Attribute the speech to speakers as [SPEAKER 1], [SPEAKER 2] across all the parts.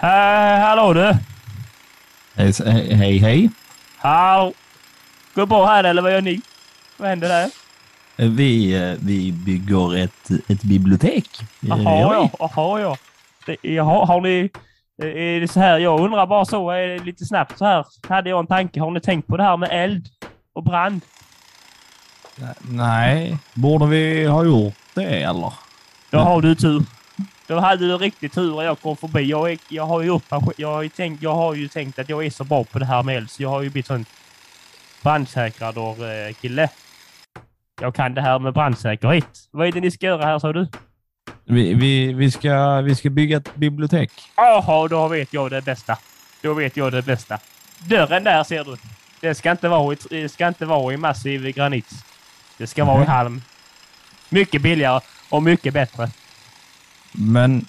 [SPEAKER 1] Hej, hallå du!
[SPEAKER 2] Hej, hej. hej.
[SPEAKER 1] Hallå! Går det bra här eller vad gör ni? Vad händer där?
[SPEAKER 2] Vi, eh, vi bygger ett, ett bibliotek.
[SPEAKER 1] Jaha, ja. Jaha, ja. Det, jaha, har ni... Är det så här, jag undrar bara så, lite snabbt så här, hade jag en tanke. Har ni tänkt på det här med eld och brand?
[SPEAKER 2] Nej, borde vi ha gjort det eller?
[SPEAKER 1] Då har du tur. Då hade du riktigt tur när jag kom förbi. Jag, är, jag, har ju upp, jag, har ju tänkt, jag har ju tänkt att jag är så bra på det här med eld, så jag har ju blivit sån brandsäkrad och eh, kille. Jag kan det här med brandsäkerhet. Vad är det ni ska göra här sa du?
[SPEAKER 2] Vi, vi, vi, ska, vi ska bygga ett bibliotek.
[SPEAKER 1] Jaha, då vet jag det bästa. Då vet jag det bästa. Dörren där ser du. Det ska inte vara i, det ska inte vara i massiv granit. Det ska vara i halm. Mycket billigare och mycket bättre.
[SPEAKER 2] Men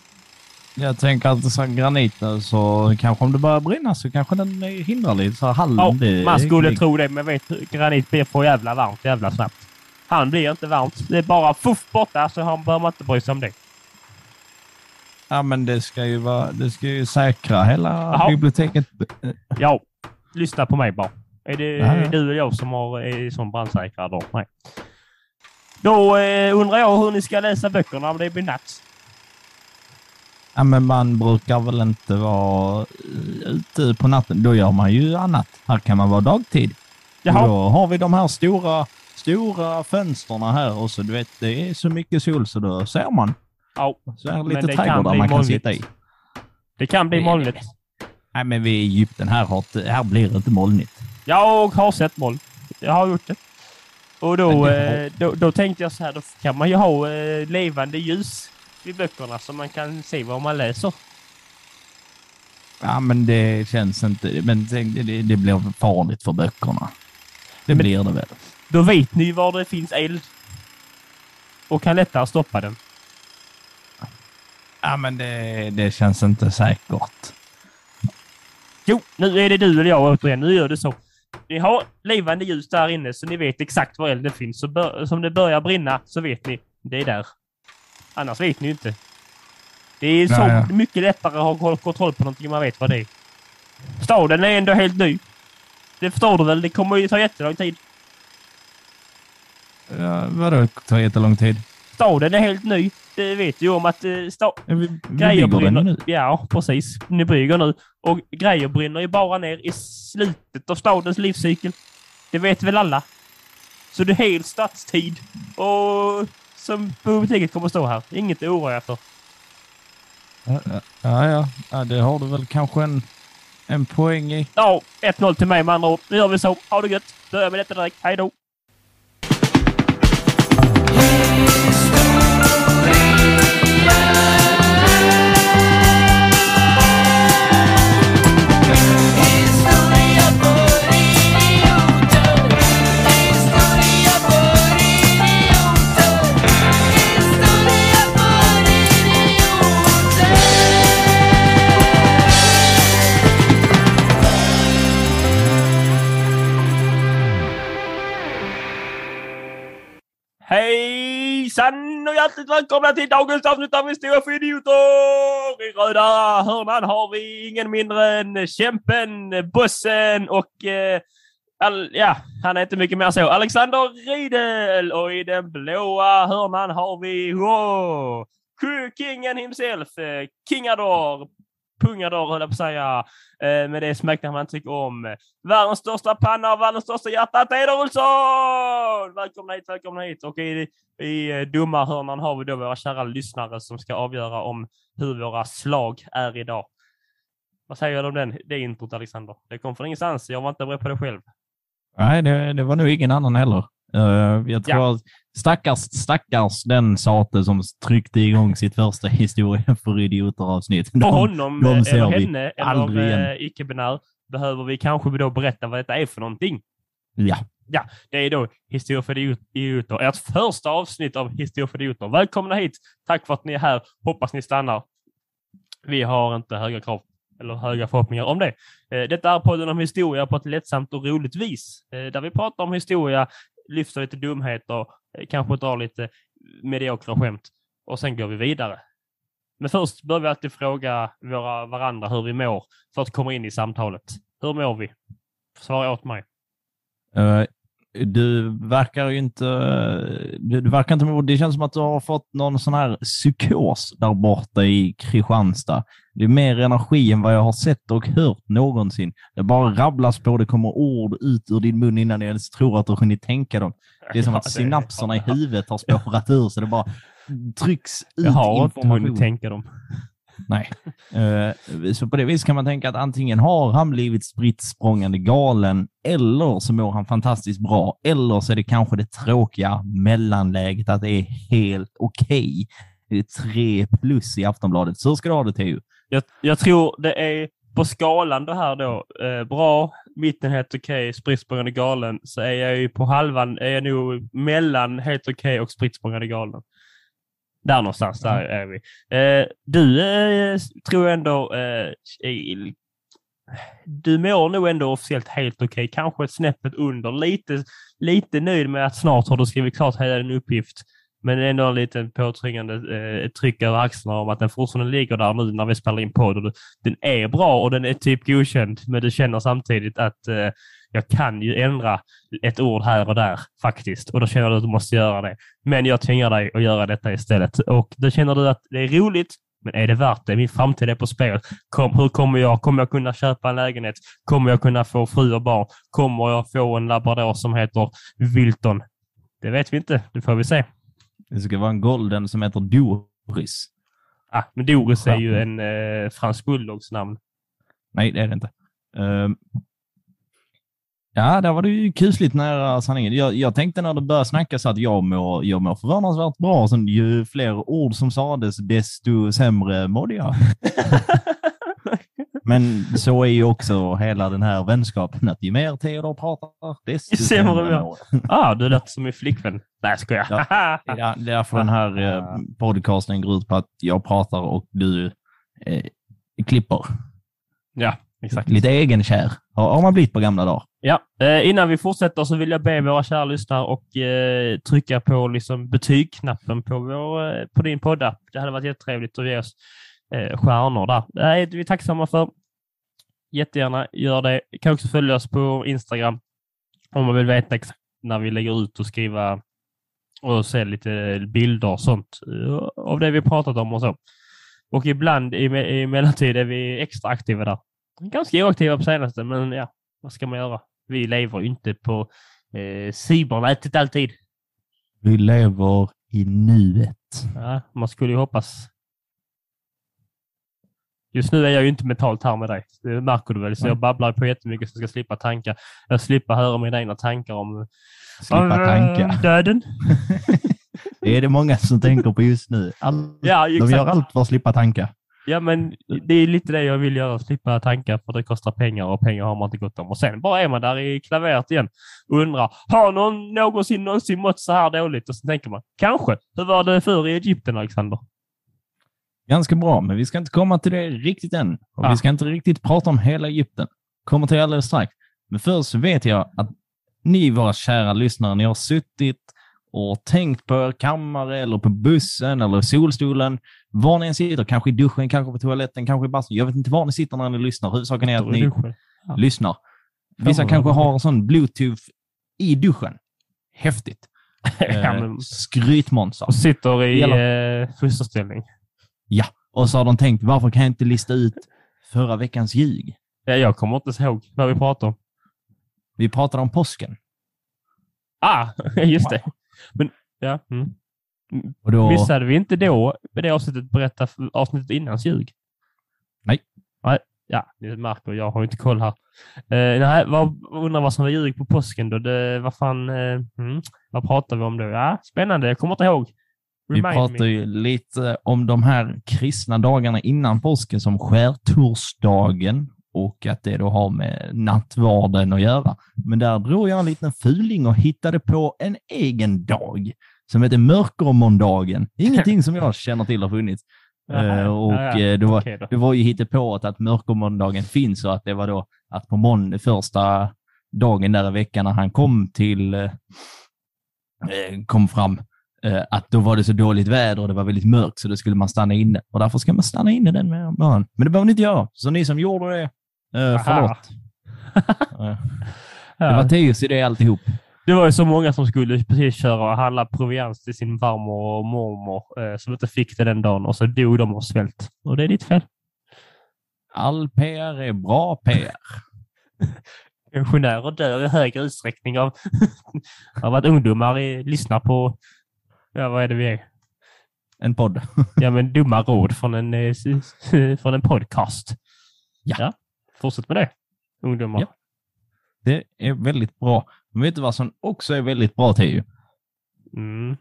[SPEAKER 2] jag tänker att så granit nu så kanske om det börjar brinna så kanske den hindrar lite. Så halm,
[SPEAKER 1] ja,
[SPEAKER 2] det,
[SPEAKER 1] man skulle tro det, men vet granit blir för jävla varmt jävla snabbt. Han blir inte varmt. Det är bara fuff borta så han behöver man inte bry sig om det.
[SPEAKER 2] Ja, men det ska ju vara, det ska ju säkra hela Aha. biblioteket.
[SPEAKER 1] Ja, lyssna på mig bara. Är det ja. du eller jag som har, är som brandsäkrare då? Nej. Då eh, undrar jag hur ni ska läsa böckerna om det blir natt.
[SPEAKER 2] Ja, men man brukar väl inte vara eh, ute på natten. Då gör man ju annat. Här kan man vara dagtid. Jaha. Då har vi de här stora, stora fönsterna här och så du vet, det är så mycket sol så då ser man.
[SPEAKER 1] Ja,
[SPEAKER 2] så här lite trädgårdar man kan molnigt. sitta i.
[SPEAKER 1] Det kan bli molnigt.
[SPEAKER 2] Nej, men vi är i Egypten. Här, har, här blir det inte molnigt.
[SPEAKER 1] Jag har sett moln. Jag har gjort det. Och då, eh, då, då, tänkte jag så här, då kan man ju ha eh, levande ljus vid böckerna så man kan se vad man läser.
[SPEAKER 2] Ja, men det känns inte... Men det, det blir farligt för böckerna. Det men, blir det väl.
[SPEAKER 1] Då vet ni var det finns eld. Och kan lättare stoppa den.
[SPEAKER 2] Ja, men det, det känns inte säkert.
[SPEAKER 1] Jo, nu är det du eller jag återigen. Nu gör det så. Ni har levande ljus där inne så ni vet exakt var elden finns. Så som det börjar brinna så vet ni, det är där. Annars vet ni ju inte. Det är så Nej, ja. mycket lättare att ha kontroll på någonting man vet vad det är. Staden är ändå helt ny. Det förstår du väl? Det kommer ju ta jättelång tid.
[SPEAKER 2] Ja, vadå ta jättelång tid?
[SPEAKER 1] Staden är helt ny. Det vet ju om att eh, sta- ja, vi, vi grejer brinner. Nu. Ja, precis. Ni bygger nu. Och grejer brinner ju bara ner i slutet av stadens livscykel. Det vet väl alla? Så det är helt stadstid. Och som biblioteket kommer att stå här. Inget att oroa för.
[SPEAKER 2] Ja, ja, ja. det har du väl kanske en, en poäng i.
[SPEAKER 1] Ja, 1-0 till mig med andra ord. Nu gör vi så. Ha det gött. Börjar med detta direkt. Hej då! Och hjärtligt välkomna till dagens avsnitt av Historia för idioter! I röda hörnan har vi ingen mindre än øh, kämpen, øh, bussen och eh, øh, all, ja, han är inte mycket mer så. Alexander Riedel och i den blåa hörnan har vi wow, kingen himself, Kingador, Pungador höll jag på att säga. Eh, med det smeknamn man tycker om. Världens största panna och världens största hjärta, Eder Olsson! Välkomna hit, välkomna hit. Och i, i eh, domarhörnan har vi då våra kära lyssnare som ska avgöra om hur våra slag är idag. Vad säger du om den, det introt, Alexander? Det kom från ingenstans. Jag var inte beredd på det själv.
[SPEAKER 2] Nej, det, det var nog ingen annan heller. Uh, jag tror ja. Stackars, stackars den sate som tryckte igång sitt första historia för idioter-avsnitt.
[SPEAKER 1] För honom, de ser eller henne, eller uh, icke-binär, behöver vi kanske då berätta vad detta är för någonting.
[SPEAKER 2] Ja.
[SPEAKER 1] Ja, det är då Historia för idioter, ert första avsnitt av Historia för idioter. Välkomna hit! Tack för att ni är här. Hoppas ni stannar. Vi har inte höga krav eller höga förhoppningar om det. Eh, detta är podden om historia på ett lättsamt och roligt vis, där vi pratar om historia lyfter lite dumheter, eh, Eh, kanske drar lite mediokra skämt och sen går vi vidare. Men först bör vi alltid fråga våra varandra hur vi mår för att komma in i samtalet. Hur mår vi? Svara åt mig.
[SPEAKER 2] Uh, du verkar ju inte... Du, du verkar inte Det känns som att du har fått någon sån här psykos där borta i Kristianstad. Det är mer energi än vad jag har sett och hört någonsin. Det bara rabblas på, det kommer ord ut ur din mun innan jag ens tror att du hunnit tänka dem. Det är som att synapserna i huvudet har spårat ur, så det bara trycks ut
[SPEAKER 1] jag har information. inte hunnit tänka dem.
[SPEAKER 2] Nej. Uh, så på det viset kan man tänka att antingen har han blivit spritt språngande galen eller så mår han fantastiskt bra. Eller så är det kanske det tråkiga mellanläget att det är helt okej. Okay. Det är tre plus i Aftonbladet. Så ska du ha det, Teo.
[SPEAKER 1] Jag, jag tror det är på skalan det här då. Eh, bra, mitten helt okej, okay, spritt språngande galen. Så är jag ju på halvan, är jag nog mellan helt okej okay och spritt språngande galen. Där någonstans, där är vi. Eh, du eh, tror ändå... Eh, du mår nog ändå officiellt helt okej. Okay. Kanske ett snäppet under. Lite, lite nöjd med att snart har du skrivit klart hela din uppgift. Men ändå en liten påtryngande eh, tryck över axlarna om att den fortfarande ligger där nu när vi spelar in podd. Den är bra och den är typ godkänd, men du känner samtidigt att eh, jag kan ju ändra ett ord här och där faktiskt och då känner du att du måste göra det. Men jag tvingar dig att göra detta istället och då känner du att det är roligt, men är det värt det? Min framtid är på spel. Kom, hur kommer jag? Kommer jag kunna köpa en lägenhet? Kommer jag kunna få fru och barn? Kommer jag få en labrador som heter Wilton? Det vet vi inte. Det får vi se.
[SPEAKER 2] Det ska vara en golden som heter Doris.
[SPEAKER 1] Ah, men Doris är ju en eh, fransk bulldogs namn.
[SPEAKER 2] Nej, det är det inte. Uh, Ja, där var du ju kusligt nära sanningen. Jag, jag tänkte när det började snackas att jag mår, jag mår förvånansvärt bra. Sen ju fler ord som sades, desto sämre mådde jag. Men så är ju också hela den här vänskapen, att ju mer Theodor pratar, desto sämre mår jag.
[SPEAKER 1] Ah, du lät som min flickvän. Nej, jag skojar.
[SPEAKER 2] Ja, det är därför den här eh, podcasten går ut på att jag pratar och du eh, klipper.
[SPEAKER 1] Ja, exakt.
[SPEAKER 2] Lite egenkär har man blivit på gamla dagar.
[SPEAKER 1] Ja, eh, innan vi fortsätter så vill jag be våra kära lyssnare och eh, trycka på liksom betygknappen på, vår, eh, på din poddapp. Det hade varit jättetrevligt att ge oss eh, stjärnor där. Det är vi tacksamma för. Jättegärna gör det. Kan också följa oss på Instagram om man vill veta exakt när vi lägger ut och skriva och se lite bilder och sånt eh, av det vi pratat om och så. Och ibland i, i mellantid är vi extra aktiva där. Ganska oaktiva på senaste, men ja, vad ska man göra? Vi lever inte på eh, cybernätet alltid.
[SPEAKER 2] Vi lever i nuet.
[SPEAKER 1] Ja, man skulle ju hoppas. Just nu är jag ju inte mentalt här med dig. Det märker du väl, så jag babblar på jättemycket så jag ska slippa tanka. Jag slipper höra mina egna tankar om
[SPEAKER 2] Slippa tanka.
[SPEAKER 1] döden.
[SPEAKER 2] det är det många som tänker på just nu. All, ja, de gör allt för att slippa tanka.
[SPEAKER 1] Ja, men det är lite det jag vill göra. Slippa tankar för det kostar pengar och pengar har man inte gott om. Och sen bara är man där i klaveret igen och undrar, har någon någonsin någonsin mått så här dåligt? Och så tänker man, kanske. Hur var det förr i Egypten, Alexander?
[SPEAKER 2] Ganska bra, men vi ska inte komma till det riktigt än. Och ja. Vi ska inte riktigt prata om hela Egypten. Kommer till alldeles strax. Men först vet jag att ni, våra kära lyssnare, ni har suttit och tänkt på er kammare eller på bussen eller solstolen var ni än sitter, kanske i duschen, kanske på toaletten, kanske i bastun. Jag vet inte var ni sitter när ni lyssnar. Huvudsaken är att ni ja. lyssnar. Vissa kanske har en sån bluetooth i duschen. Häftigt. eh, skrytmånsar.
[SPEAKER 1] Och sitter i eh, fosterställning.
[SPEAKER 2] Ja, och så har de tänkt, varför kan jag inte lista ut förra veckans ljug?
[SPEAKER 1] Ja, jag kommer inte ihåg vad vi pratade om.
[SPEAKER 2] Vi pratade om påsken.
[SPEAKER 1] Ah, just det. Men, ja. Mm. Och då... Missade vi inte då med det avsnittet berätta avsnittet innans ljug?
[SPEAKER 2] Nej.
[SPEAKER 1] Nej. Ja, ni märker, jag har inte koll här. Eh, nej, vad, undrar vad som var ljug på påsken då? Det, vad fan, eh, hmm, vad pratar vi om då? Ja, spännande, jag kommer inte ihåg.
[SPEAKER 2] Remind vi pratar me. ju lite om de här kristna dagarna innan påsken som skärtorsdagen och att det då har med nattvarden att göra. Men där drog jag en liten fuling och hittade på en egen dag som heter Mörkermåndagen. Ingenting som jag känner till har funnits. Jaha, uh, och ja, ja. Eh, det, var, okay det var ju hittepået att Mörkermåndagen finns och att det var då att på måndag, första dagen där i veckan när han kom till, uh, kom fram, eh, att då var det så dåligt väder och det var väldigt mörkt så då skulle man stanna inne. Och därför ska man stanna inne den morgonen. Men det behöver ni inte göra. Så ni som gjorde det, eh, förlåt. Det var Teos idé alltihop.
[SPEAKER 1] Det var ju så många som skulle precis köra och handla provians till sin farmor och mormor eh, som inte fick det den dagen och så dog de av svält. Och det är ditt fel.
[SPEAKER 2] All PR är bra PR.
[SPEAKER 1] Pensionärer dör i högre utsträckning av, av att ungdomar är, lyssnar på, ja vad är det vi är?
[SPEAKER 2] En podd.
[SPEAKER 1] Ja men dumma råd från en, eh, från en podcast.
[SPEAKER 2] Ja.
[SPEAKER 1] Fortsätt med det, ungdomar.
[SPEAKER 2] Ja. Det är väldigt bra. Men vet du vad som också är väldigt bra, Teo?
[SPEAKER 1] Mm.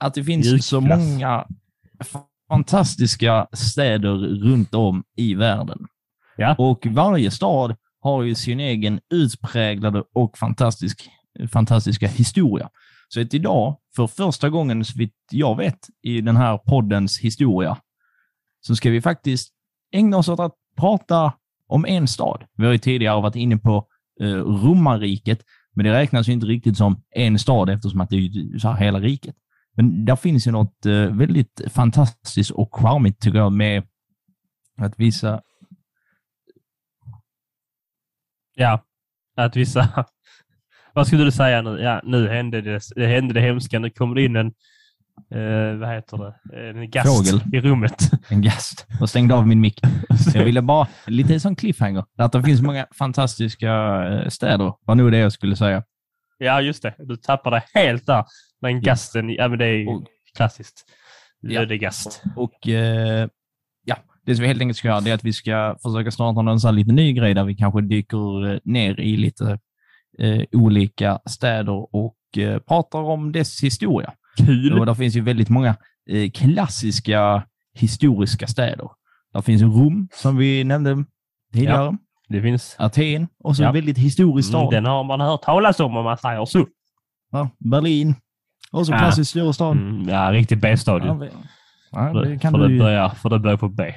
[SPEAKER 2] Att det finns
[SPEAKER 1] Mjukglass.
[SPEAKER 2] så många fantastiska städer runt om i världen.
[SPEAKER 1] Ja.
[SPEAKER 2] Och varje stad har ju sin egen utpräglade och fantastisk, fantastiska historia. Så att idag, för första gången så vitt jag vet i den här poddens historia, så ska vi faktiskt ägna oss åt att prata om en stad. Vi har ju tidigare varit inne på eh, romarriket, men det räknas ju inte riktigt som en stad eftersom att det är så här hela riket. Men där finns ju något eh, väldigt fantastiskt och charmigt tycker jag med att vissa...
[SPEAKER 1] Ja, att vissa... Vad skulle du säga nu? Ja, nu hände det, det, hände det hemska. Nu kommer det in en, eh, vad heter det, en gast
[SPEAKER 2] Fågel.
[SPEAKER 1] i rummet.
[SPEAKER 2] en gast och stängde av min mick. Jag ville bara, lite som cliffhanger, att det finns många fantastiska eh, städer, var nog det jag skulle säga.
[SPEAKER 1] Ja, just det. Du tappade helt där. Den gasten, ja men det är ju klassiskt.
[SPEAKER 2] Ja.
[SPEAKER 1] Lödegast.
[SPEAKER 2] Och eh, ja, det som vi helt enkelt ska göra det är att vi ska försöka starta någon sån lite ny grej där vi kanske dyker eh, ner i lite eh, olika städer och eh, pratar om dess historia.
[SPEAKER 1] Kul!
[SPEAKER 2] Och där finns ju väldigt många eh, klassiska historiska städer. Där finns Rom, som vi nämnde tidigare,
[SPEAKER 1] Det finns...
[SPEAKER 2] Aten och så
[SPEAKER 1] Ja.
[SPEAKER 2] en väldigt historisk
[SPEAKER 1] Mm,
[SPEAKER 2] stad.
[SPEAKER 1] den har man hört talas om om man säger så.
[SPEAKER 2] Ja, Berlin, och så
[SPEAKER 1] Ja.
[SPEAKER 2] klassisk stor stad.
[SPEAKER 1] Mm, ja, riktigt B-stadie.
[SPEAKER 2] Ja, ja, det kan
[SPEAKER 1] för,
[SPEAKER 2] du
[SPEAKER 1] det börjar, för det börjar på B.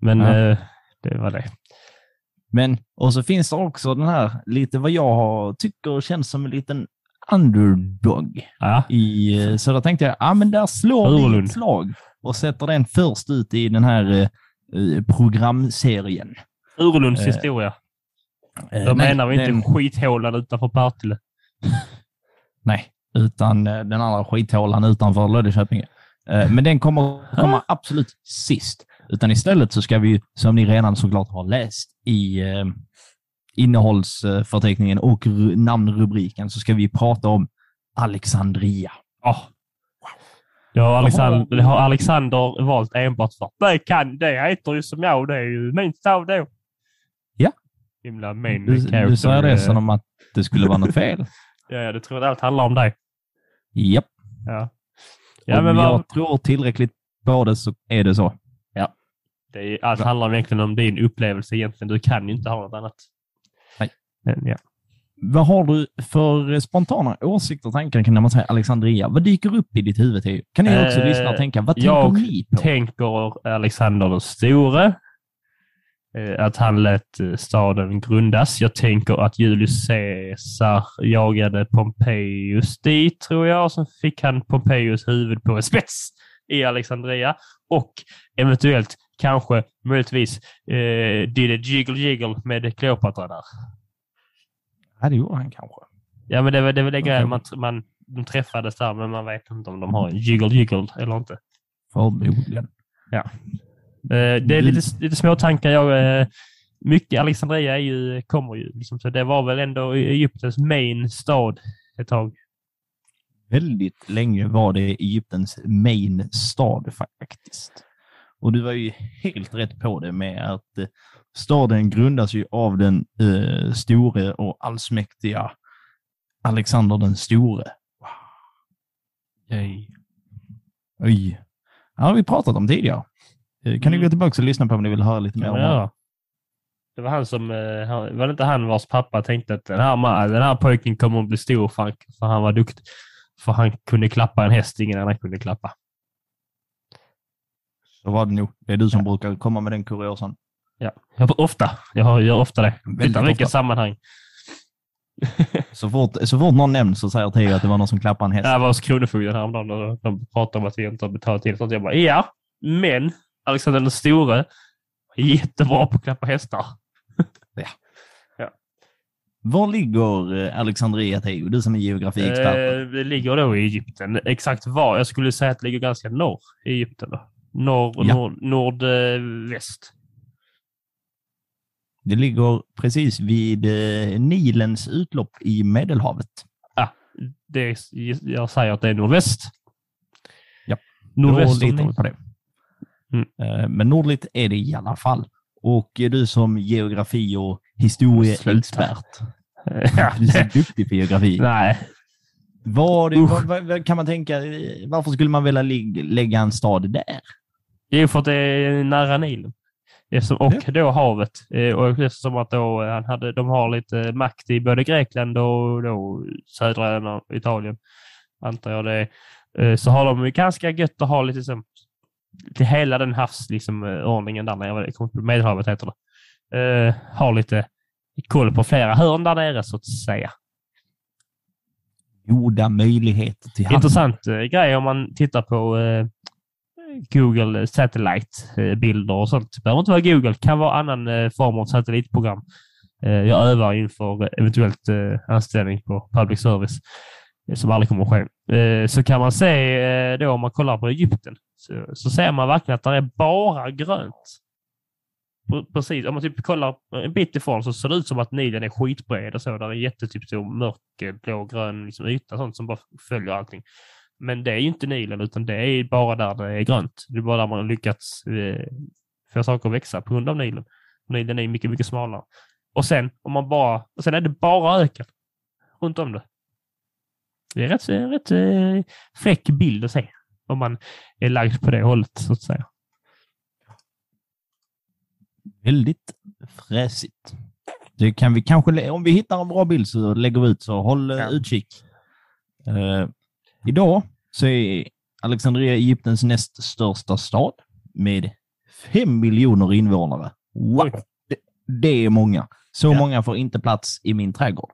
[SPEAKER 1] Men
[SPEAKER 2] Ja.
[SPEAKER 1] eh, det var det.
[SPEAKER 2] Men, och så finns det också den här, lite vad jag tycker känns som en liten underdog.
[SPEAKER 1] Ja,
[SPEAKER 2] I, eh, så då tänkte jag, ja men där slår vi ett slag och sätter den först ut i den här eh, eh, programserien.
[SPEAKER 1] Urlunds
[SPEAKER 2] Eh,
[SPEAKER 1] historia.
[SPEAKER 2] Eh,
[SPEAKER 1] Då
[SPEAKER 2] nej,
[SPEAKER 1] menar vi inte
[SPEAKER 2] den-
[SPEAKER 1] skithålan utanför Partille.
[SPEAKER 2] Nej, utan den andra skithålan utanför Löddeköpinge. Eh, Men den kommer komma absolut sist. Utan istället så ska vi, som ni redan såklart har läst i innehållsförteckningen och ru- namnrubriken, så ska vi prata om Alexandria.
[SPEAKER 1] Oh. Har, Alexander, har Alexander valt enbart för det kan, det heter ju som jag, det är ju min stad då.
[SPEAKER 2] Ja.
[SPEAKER 1] Himla main
[SPEAKER 2] Du,
[SPEAKER 1] character.
[SPEAKER 2] du säger det
[SPEAKER 1] eh,
[SPEAKER 2] som om att det skulle vara något fel.
[SPEAKER 1] Ja, ja, du tror att allt handlar om dig.
[SPEAKER 2] Japp.
[SPEAKER 1] Ja.
[SPEAKER 2] Ja,
[SPEAKER 1] Ja, men
[SPEAKER 2] jag tror tillräckligt på det så är det så.
[SPEAKER 1] det är, allt handlar egentligen om din upplevelse egentligen. Du kan ju inte ha något annat. Men, ja.
[SPEAKER 2] Vad har du för spontana åsikter och tankar kring när man säger Alexandria? Vad dyker upp i ditt huvud? Theo? Kan ni också
[SPEAKER 1] Eh,
[SPEAKER 2] lyssna och tänka, vad
[SPEAKER 1] jag
[SPEAKER 2] tänker ni på?
[SPEAKER 1] tänker Alexander den store. eh, Att han lät eh, staden grundas. Jag tänker att Julius Caesar jagade Pompejus dit, tror jag. Och så fick han Pompejus huvud på en spets i Alexandria. Och eventuellt, kanske, möjligtvis, eh, did a jiggle jiggle med Kleopatra där.
[SPEAKER 2] Ja, det gjorde han kanske.
[SPEAKER 1] Ja, men det väl det, väl det grejen. Man, man, de träffades där, men man vet inte om de har en jiggle jiggle eller inte.
[SPEAKER 2] Förmodligen.
[SPEAKER 1] Eh, det är lite, lite små tankar. Jag, eh, mycket Alexandria är ju, kommer ju, liksom, så det var väl ändå Egyptens main stad ett tag.
[SPEAKER 2] Väldigt länge var det Egyptens main stad faktiskt. Och du var ju helt rätt på det med att eh, staden grundas ju av den eh, store och allsmäktiga Alexander den store. Oj. Oj. Det har vi pratat om tidigare. Eh, Kan
[SPEAKER 1] Mm.
[SPEAKER 2] gå tillbaka och lyssna på om ni vill höra lite mer om det?
[SPEAKER 1] Det var han som, eh, var det inte han vars pappa tänkte att den här, den här pojken kommer att bli stor för han, för han var duktig. För han kunde klappa en häst ingen annan kunde klappa.
[SPEAKER 2] Så var det nog. Det är du som brukar komma med den kuriosan.
[SPEAKER 1] Ja, jag, ofta. Jag har- gör ofta det. Utan vilket
[SPEAKER 2] ofta.
[SPEAKER 1] sammanhang.
[SPEAKER 2] Så fort, så fort någon nämns så säger Theo att det var någon som klappade en häst.
[SPEAKER 1] Jag var hos Kronofogden häromdagen och de pratade om att vi inte har betalat in sånt. Jag bara, ja, men Alexander den store är jättebra på att klappa hästar.
[SPEAKER 2] Var ligger eh, Alexandria, Theo? Du som är geografiexpert.
[SPEAKER 1] Eh, det ligger då i Egypten. Exakt var? Jag skulle säga att det ligger ganska norr i Egypten. Då. Norr,
[SPEAKER 2] Ja.
[SPEAKER 1] nord, nordväst.
[SPEAKER 2] Det ligger precis vid eh, Nilens utlopp i Medelhavet.
[SPEAKER 1] Det är, jag säger att det är nordväst.
[SPEAKER 2] Ja.
[SPEAKER 1] Nordväst ni.
[SPEAKER 2] på det.
[SPEAKER 1] Mm.
[SPEAKER 2] Eh, Men nordligt är det i alla fall. Och du som geografi och historieexpert,
[SPEAKER 1] Ja.
[SPEAKER 2] du är så duktig på geografi.
[SPEAKER 1] Nej,
[SPEAKER 2] vad, vad, vad kan man tänka, varför skulle man vilja lägga en stad där?
[SPEAKER 1] Är för att det är nära Nilen. Eftersom, och då havet. Eh, Och eftersom att då, eh, han hade, de har lite makt i både Grekland och då södra Italien, antar jag det är, eh, så har de ganska gött att ha lite som, till hela den havs, liksom, där nere, jag kommer inte- Medelhavet heter det, eh, har lite koll på flera hörn där nere så att säga.
[SPEAKER 2] Goda möjligheter till handel.
[SPEAKER 1] Intressant eh, grej om man tittar på eh, Google Satellite-bilder eh, och sånt. Det behöver inte vara Google, det kan vara annan eh, form av satellitprogram. Eh, jag övar inför eventuellt anställning på public service som aldrig kommer att ske. Så kan man se då om man kollar på Egypten så, så ser man verkligen att det är bara grönt. Precis, om man typ kollar en bit ifrån så ser det ut som att Nilen är skitbred och så. Där är jättetyp så mörk, blågrön liksom yta sånt som bara följer allting. Men det är ju inte Nilen, utan det är bara där det är grönt. Det är bara där man har lyckats eh, få saker att växa på grund av Nilen. Nilen är mycket, mycket smalare. Och sen, om man bara, och sen är det bara öken runt om det. Det är rätt, rätt eh, fräck bild att se om man är lagd på det hållet, så att säga.
[SPEAKER 2] Väldigt fräsigt. Det kan vi kanske, om vi hittar en bra bild så lägger vi ut, så håll eh,
[SPEAKER 1] Ja.
[SPEAKER 2] utkik. Eh, idag så är Alexandria Egyptens näst största stad med fem miljoner invånare. Wow! Det, det är många. Så
[SPEAKER 1] Ja.
[SPEAKER 2] många får inte plats i min trädgård.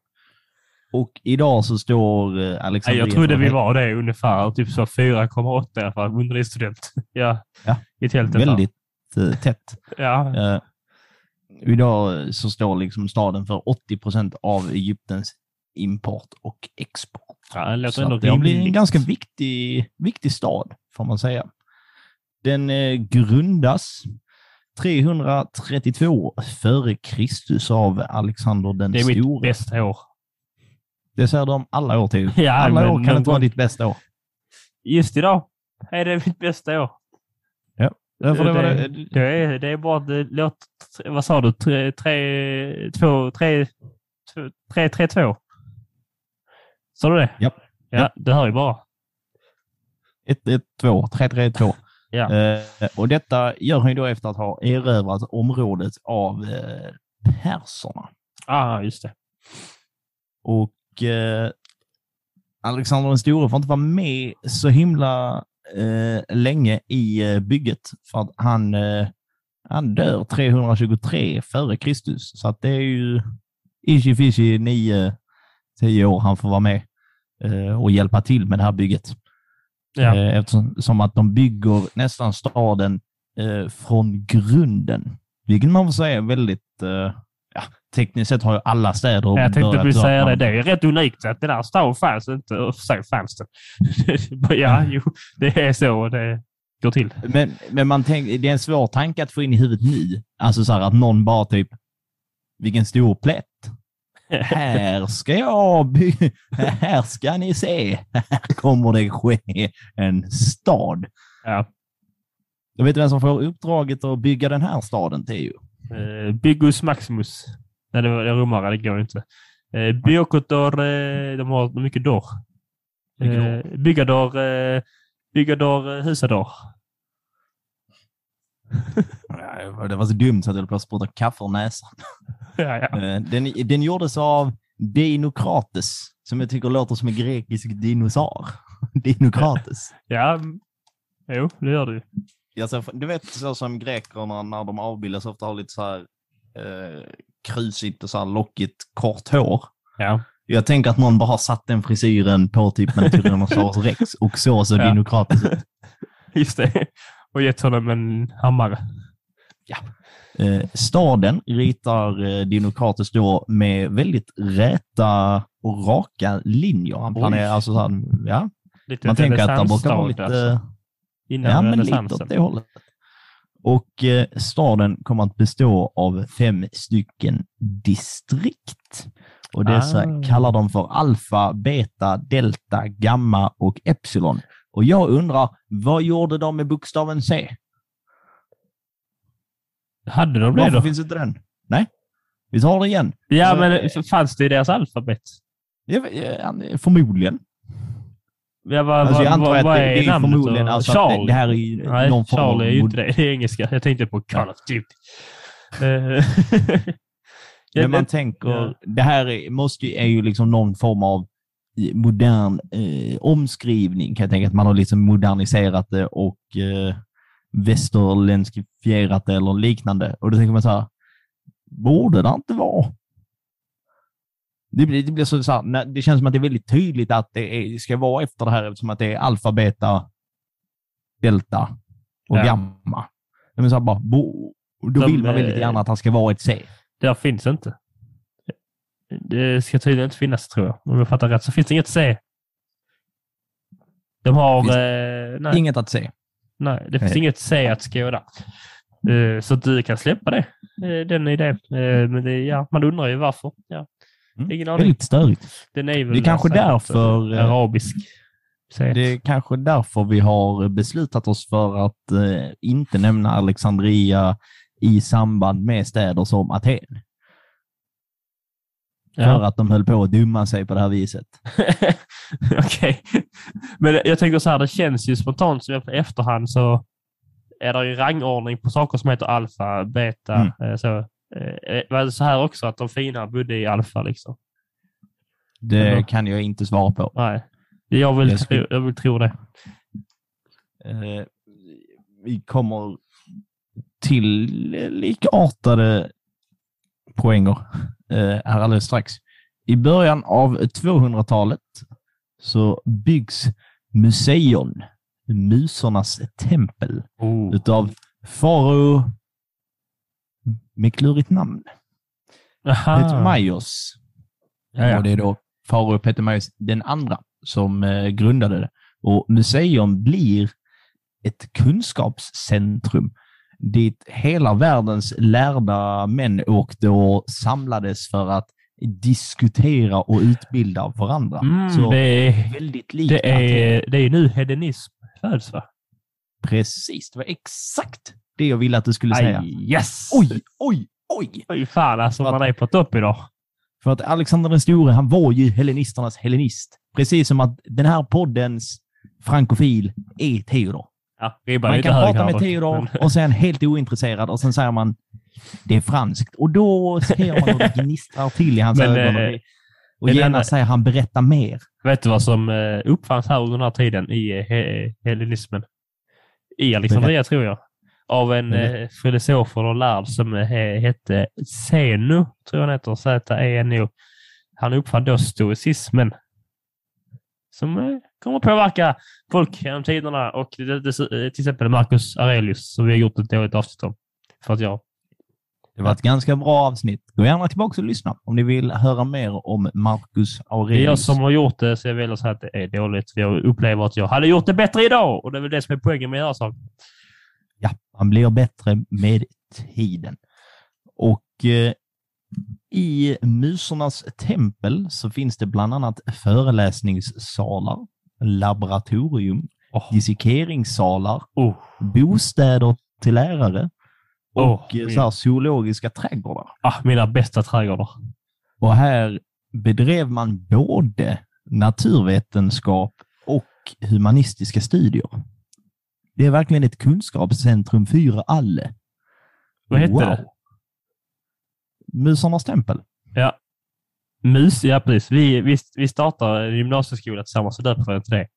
[SPEAKER 2] Och idag så står eh, Alexandria...
[SPEAKER 1] jag trodde vi var det ungefär, typ så 4,8 i alla fall, undervisstudent. ja,
[SPEAKER 2] Ja.
[SPEAKER 1] i tältet. där.
[SPEAKER 2] Väldigt eh, tätt.
[SPEAKER 1] Ja,
[SPEAKER 2] Eh, idag så står liksom staden för 80 procent av Egyptens import och export.
[SPEAKER 1] Ja det låter
[SPEAKER 2] Så
[SPEAKER 1] ändå
[SPEAKER 2] det blivit en ganska viktig, viktig stad, får man säga. Den eh, grundas 332 före Kristus av Alexander den
[SPEAKER 1] Det är mitt
[SPEAKER 2] store.
[SPEAKER 1] bästa år.
[SPEAKER 2] Det säger de alla år till.
[SPEAKER 1] Ja,
[SPEAKER 2] alla år kan inte vara ditt bästa år.
[SPEAKER 1] Just idag är det mitt bästa år.
[SPEAKER 2] Därför det var
[SPEAKER 1] det,
[SPEAKER 2] det,
[SPEAKER 1] det, är, det är bara att det låter... Vad sa du? Tre, tre, två, tre, två, tre, tre, två? Sa du det?
[SPEAKER 2] Japp.
[SPEAKER 1] Ja, det hör ju bara.
[SPEAKER 2] 1, 1, 2, 3, 3, 2.
[SPEAKER 1] Ja.
[SPEAKER 2] Eh, och detta gör han ju då efter att ha erövrat området av eh, perserna.
[SPEAKER 1] Ah, just det.
[SPEAKER 2] Och eh, Alexander den store får inte vara med så himla eh, länge i eh, bygget för att han, eh, han dör 323 före Kristus. Så att det är ju ishi fishi 9-10 år han får vara med eh, och hjälpa till med det här bygget.
[SPEAKER 1] Ja.
[SPEAKER 2] Eh, eftersom som att de bygger nästan staden eh, från grunden. Vilket man får säga är väldigt... Ja, tekniskt sett har ju alla städer
[SPEAKER 1] Jag tänkte precis säga det. Det är rätt unikt att det där står fanns inte. Och så fanns det. ja, jo, det är så det går till.
[SPEAKER 2] Men, men man tänk, det är en svår tanke att få in i huvudet nu. Alltså så här att någon bara typ, vilken stor plätt. Här ska jag bygga, här ska ni se, här kommer det ske en stad.
[SPEAKER 1] Ja.
[SPEAKER 2] Du vet vem som får uppdraget att bygga den här staden, Theo?
[SPEAKER 1] Eh, Byggus Maximus. Nej, det var romare. Det går inte. Eh, Byokotor, eh, de har mycket dörr. Eh, byggador, eh, byggador, eh, husador.
[SPEAKER 2] Det var så dumt så att jag höll på att spruta kaffe ur näsan.
[SPEAKER 1] ja, ja.
[SPEAKER 2] Eh, Den, den gjordes av Dinokrates, som jag tycker låter som en grekisk dinosaur. Dinokrates.
[SPEAKER 1] ja. Jo, det gör du.
[SPEAKER 2] Ja, så, du vet så som grekerna när de avbildas ofta har lite så här eh, krusigt och så här lockigt kort hår.
[SPEAKER 1] Ja.
[SPEAKER 2] Jag tänker att någon bara har satt den frisyren på typ en Tyrannosaurus rex och så så
[SPEAKER 1] Ja.
[SPEAKER 2] Dinokratus ut.
[SPEAKER 1] Just det. Och gett honom en hammare.
[SPEAKER 2] Eh, staden ritar eh, Dinokratus då med väldigt räta och raka linjer. Han
[SPEAKER 1] Oj.
[SPEAKER 2] planerar alltså så här, ja,
[SPEAKER 1] Lite
[SPEAKER 2] man tänker att det brukar vara lite,
[SPEAKER 1] alltså. Innan
[SPEAKER 2] ja men lite åt det hållet. Och eh, staden kommer att bestå av fem stycken distrikt. Och dessa
[SPEAKER 1] Ah.
[SPEAKER 2] kallar de för alfa, beta, delta, gamma och epsilon. Och jag undrar, vad gjorde de med bokstaven C?
[SPEAKER 1] Hade de det
[SPEAKER 2] Varför
[SPEAKER 1] då?
[SPEAKER 2] finns inte den? Nej, vi tar det igen.
[SPEAKER 1] Ja, men
[SPEAKER 2] eh,
[SPEAKER 1] fanns det i deras alfabet?
[SPEAKER 2] Eh, Förmodligen.
[SPEAKER 1] Ja, vad,
[SPEAKER 2] Alltså, jag antar
[SPEAKER 1] vad,
[SPEAKER 2] att det,
[SPEAKER 1] är
[SPEAKER 2] det är förmodligen alltså
[SPEAKER 1] Charlie?
[SPEAKER 2] det, det här är ju
[SPEAKER 1] Nej,
[SPEAKER 2] någon form
[SPEAKER 1] Charlie är ju inte det. Det är engelska. Jag tänkte på Call of Duty. Eh, ja,
[SPEAKER 2] Men man tänker,
[SPEAKER 1] ja.
[SPEAKER 2] det här är, måste, ju- är ju liksom någon form av modern eh, omskrivning, kan jag tänka. Att man har liksom moderniserat det och eh, västerlänskifierat det eller liknande. Och då tänker man så här, borde det inte vara? Det blir, det blir så, så här, det känns som att det är väldigt tydligt att det är, ska vara efter det här eftersom att det är alfa, beta, delta och
[SPEAKER 1] Ja.
[SPEAKER 2] gamma. Men så här, bara, bo, då
[SPEAKER 1] De,
[SPEAKER 2] vill man väldigt
[SPEAKER 1] eh,
[SPEAKER 2] gärna att han ska vara ett C.
[SPEAKER 1] Där finns inte. Det ska tydligen inte finnas, tror jag. Om jag fattar rätt så finns det inget C. De har... Eh,
[SPEAKER 2] Inget att se.
[SPEAKER 1] nej, det finns
[SPEAKER 2] Nej.
[SPEAKER 1] inget C att skåda. Eh, så att du kan släppa det. Eh, den idén. Eh, men det, ja, man undrar ju varför. Ja.
[SPEAKER 2] Mm.
[SPEAKER 1] Ingen aning.
[SPEAKER 2] Väldigt störigt.
[SPEAKER 1] Den är väl
[SPEAKER 2] Det är kanske därför,
[SPEAKER 1] arabisk. C.
[SPEAKER 2] Det är kanske därför vi har beslutat oss för att inte nämna Alexandria i samband med städer som Aten. För
[SPEAKER 1] Ja.
[SPEAKER 2] att de höll på att dumma sig på det här viset.
[SPEAKER 1] Okej. Men jag tänker så här, det känns ju spontant som i efterhand så är det ju rangordning på saker som heter alfa, beta,
[SPEAKER 2] Mm.
[SPEAKER 1] eh, så. Eh, Var det så här också att de fina bodde i alfa liksom?
[SPEAKER 2] Det
[SPEAKER 1] Eller?
[SPEAKER 2] kan jag inte svara på.
[SPEAKER 1] Nej. Jag vill,
[SPEAKER 2] Jag skulle-
[SPEAKER 1] tro, jag vill tro det.
[SPEAKER 2] Eh, vi kommer till likartade poänger eh, här alldeles strax. I början av 200-talet så byggs Museion, musornas tempel,
[SPEAKER 1] Oh.
[SPEAKER 2] utav farao med klurigt namn. Petromaios.
[SPEAKER 1] Ja, ja.
[SPEAKER 2] Och det är då farao Petromaios den andra som eh, grundade det. Och museum blir ett kunskapscentrum dit hela världens lärda män åkte och samlades för att diskutera och utbilda varandra.
[SPEAKER 1] Mm,
[SPEAKER 2] Så
[SPEAKER 1] det, är,
[SPEAKER 2] väldigt likt
[SPEAKER 1] det, är, det är nu hedonism föds va?
[SPEAKER 2] Precis, det var exakt det jag ville att du skulle säga.
[SPEAKER 1] Aj, yes!
[SPEAKER 2] Oj, oj, oj!
[SPEAKER 1] Oj, fan alltså, man är på topp idag.
[SPEAKER 2] För att Alexander den store, han var ju hellenisternas hellenist. Precis som att den här poddens frankofil är Theodor.
[SPEAKER 1] Ja,
[SPEAKER 2] Man kan prata med Theodor
[SPEAKER 1] men-
[SPEAKER 2] och sen helt ointresserad och sen säger man det är franskt. Och då ser man hur det gnistrar till i hans
[SPEAKER 1] Men,
[SPEAKER 2] ögon.
[SPEAKER 1] eh,
[SPEAKER 2] Och, och
[SPEAKER 1] en
[SPEAKER 2] genast
[SPEAKER 1] annan-
[SPEAKER 2] säger han berätta mer.
[SPEAKER 1] Vet du vad som eh, uppfanns här under den här tiden i eh, he- hellenismen? I Alexandria, tror jag. Av en eh, filosof och lärd som eh, hette Zeno, tror jag han heter. Z-E-N-O. Han uppfann då stoicismen. Som eh, kommer påverka folk genom tiderna och det, det, till exempel Marcus Aurelius som vi har gjort ett dåligt avsnitt om. För att jag...
[SPEAKER 2] Det var ett ganska bra avsnitt. Gå gärna tillbaka och lyssna om ni vill höra mer om Marcus
[SPEAKER 1] Det är jag
[SPEAKER 2] Aurelius.
[SPEAKER 1] som har gjort det, så jag att säga att det är dåligt. Jag upplever att jag hade gjort det bättre idag och det är väl det som är poängen med att göra saker.
[SPEAKER 2] Ja, han blir bättre med tiden. Och eh, i Musornas tempel så finns det bland annat föreläsningssalar, laboratorium,
[SPEAKER 1] Oh.
[SPEAKER 2] dissekeringssalar,
[SPEAKER 1] Oh.
[SPEAKER 2] bostäder till lärare och
[SPEAKER 1] Oh,
[SPEAKER 2] så här, zoologiska trädgårdar.
[SPEAKER 1] Ah, mina bästa trädgårdar.
[SPEAKER 2] Och här bedrev man både naturvetenskap och humanistiska studier. Det är verkligen ett kunskapscentrum för alla.
[SPEAKER 1] Vad hette det?
[SPEAKER 2] Musarnas tempel.
[SPEAKER 1] Ja. Mus, ja precis. Vi, vi, vi startar gymnasieskola tillsammans och döper den till det.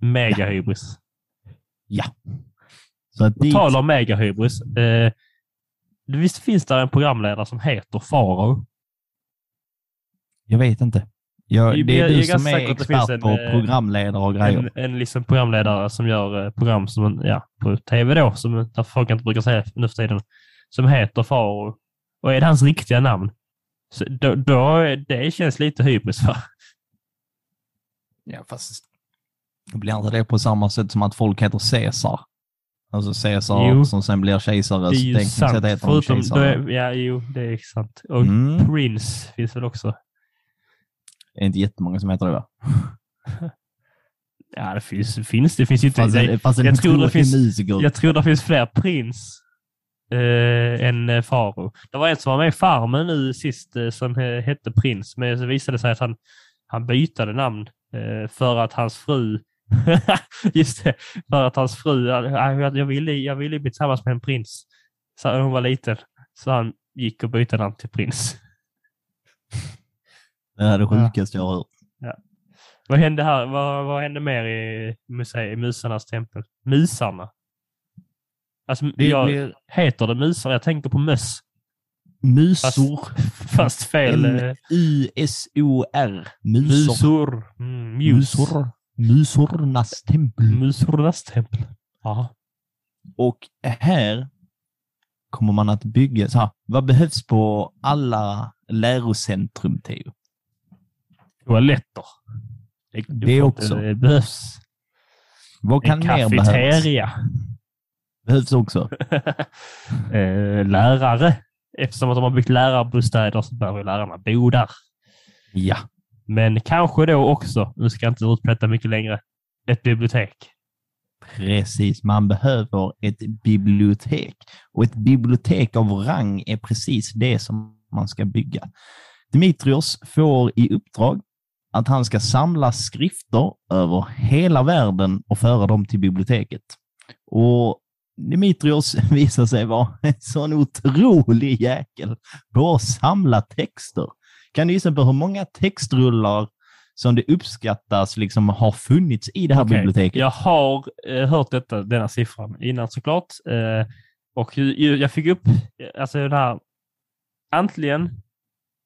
[SPEAKER 1] Megahybris.
[SPEAKER 2] Ja. Så att dit,
[SPEAKER 1] tal om megahybris. Eh, visst finns det en programledare som heter Farao?
[SPEAKER 2] jag vet inte. Ja,
[SPEAKER 1] Jag-
[SPEAKER 2] det är
[SPEAKER 1] jag-
[SPEAKER 2] du
[SPEAKER 1] jag
[SPEAKER 2] som är expert
[SPEAKER 1] en,
[SPEAKER 2] på
[SPEAKER 1] eh,
[SPEAKER 2] programledare och grejer.
[SPEAKER 1] En, en liksom programledare som gör eh, program som, ja, på tv då, som där folk inte brukar säga nu för tiden, som heter Faro. Och är det hans riktiga namn, så då, då det känns lite hybris va?
[SPEAKER 2] Ja, fast blir inte det på samma sätt som att folk heter Caesar? Alltså Caesar
[SPEAKER 1] Jo.
[SPEAKER 2] som sen blir kejsare.
[SPEAKER 1] Det är ju sant.
[SPEAKER 2] sett heter
[SPEAKER 1] Förutom, då är, ja, jo, det är sant. Och
[SPEAKER 2] Mm.
[SPEAKER 1] Prince finns väl också?
[SPEAKER 2] Det är inte jättemånga som heter det va?
[SPEAKER 1] Ja, det finns, finns det. finns ju inte.
[SPEAKER 2] Fast,
[SPEAKER 1] det,
[SPEAKER 2] fast
[SPEAKER 1] jag tror det finns-
[SPEAKER 2] musiker.
[SPEAKER 1] Jag tror det finns fler Prins eh, än eh, Faro. Det var en som var med i Farmen nu sist eh, som hette Prins, men så visade det sig att han, han bytade namn eh, för att hans fru Just det, för att hans fru, jag, ville, jag ville bli tillsammans med en prins. Så när hon var liten. Så han gick och bytte namn till prins.
[SPEAKER 2] Det är det sjukaste jag har hört.
[SPEAKER 1] Vad hände här? Vad, vad hände mer i, i Musarnas tempel? Musarna? Alltså,
[SPEAKER 2] Det
[SPEAKER 1] jag,
[SPEAKER 2] blir
[SPEAKER 1] heter det musar? Jag tänker på möss.
[SPEAKER 2] musor.
[SPEAKER 1] Fast fel. eh,
[SPEAKER 2] M-U-S-O-R.
[SPEAKER 1] Mm, mus.
[SPEAKER 2] Musor. Musornas tempel.
[SPEAKER 1] Musornas tempel. Ja.
[SPEAKER 2] Och här kommer man att bygga, så här, vad behövs på alla lärocentrum, Theo?
[SPEAKER 1] Toaletter. Det,
[SPEAKER 2] Det också.
[SPEAKER 1] Det behövs.
[SPEAKER 2] Vad kan
[SPEAKER 1] en
[SPEAKER 2] mer behövas? Behövs också.
[SPEAKER 1] eh, lärare. Eftersom att de har byggt lärarbostäder så behöver lärarna bo där.
[SPEAKER 2] Ja.
[SPEAKER 1] Men kanske då också, nu ska jag inte utplätta mycket längre, ett bibliotek.
[SPEAKER 2] Precis, man behöver ett bibliotek. Och ett bibliotek av rang är precis det som man ska bygga. Dimitrios får i uppdrag att han ska samla skrifter över hela världen och föra dem till biblioteket. Och Dimitrios visar sig vara en sån otrolig jäkel på att samla texter. Kan du gissa på hur många textrullar som det uppskattas liksom har funnits i det här
[SPEAKER 1] Okej,
[SPEAKER 2] biblioteket?
[SPEAKER 1] Jag har eh, hört detta, denna siffran innan såklart. Eh, och jag fick upp, alltså den här, antingen,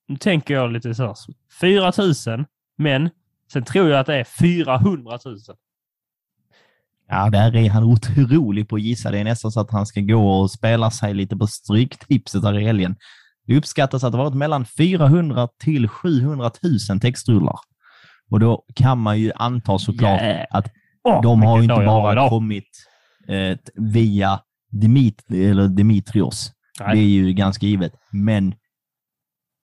[SPEAKER 1] nu tänker jag lite så här, 4 000, men sen tror jag att det är 400 000.
[SPEAKER 2] Ja, där är han otrolig på att gissa. Det är nästan så att han ska gå och spela sig lite på stryktipset här i helgen. Det uppskattas att det varit mellan 400 till 700 000 textrullar. Och då kan man ju anta såklart
[SPEAKER 1] Yeah.
[SPEAKER 2] att
[SPEAKER 1] Åh,
[SPEAKER 2] de har inte
[SPEAKER 1] har
[SPEAKER 2] bara
[SPEAKER 1] idag.
[SPEAKER 2] kommit eh, via Dimit eller Dimitrios.
[SPEAKER 1] Nej.
[SPEAKER 2] Det är ju ganska givet. Men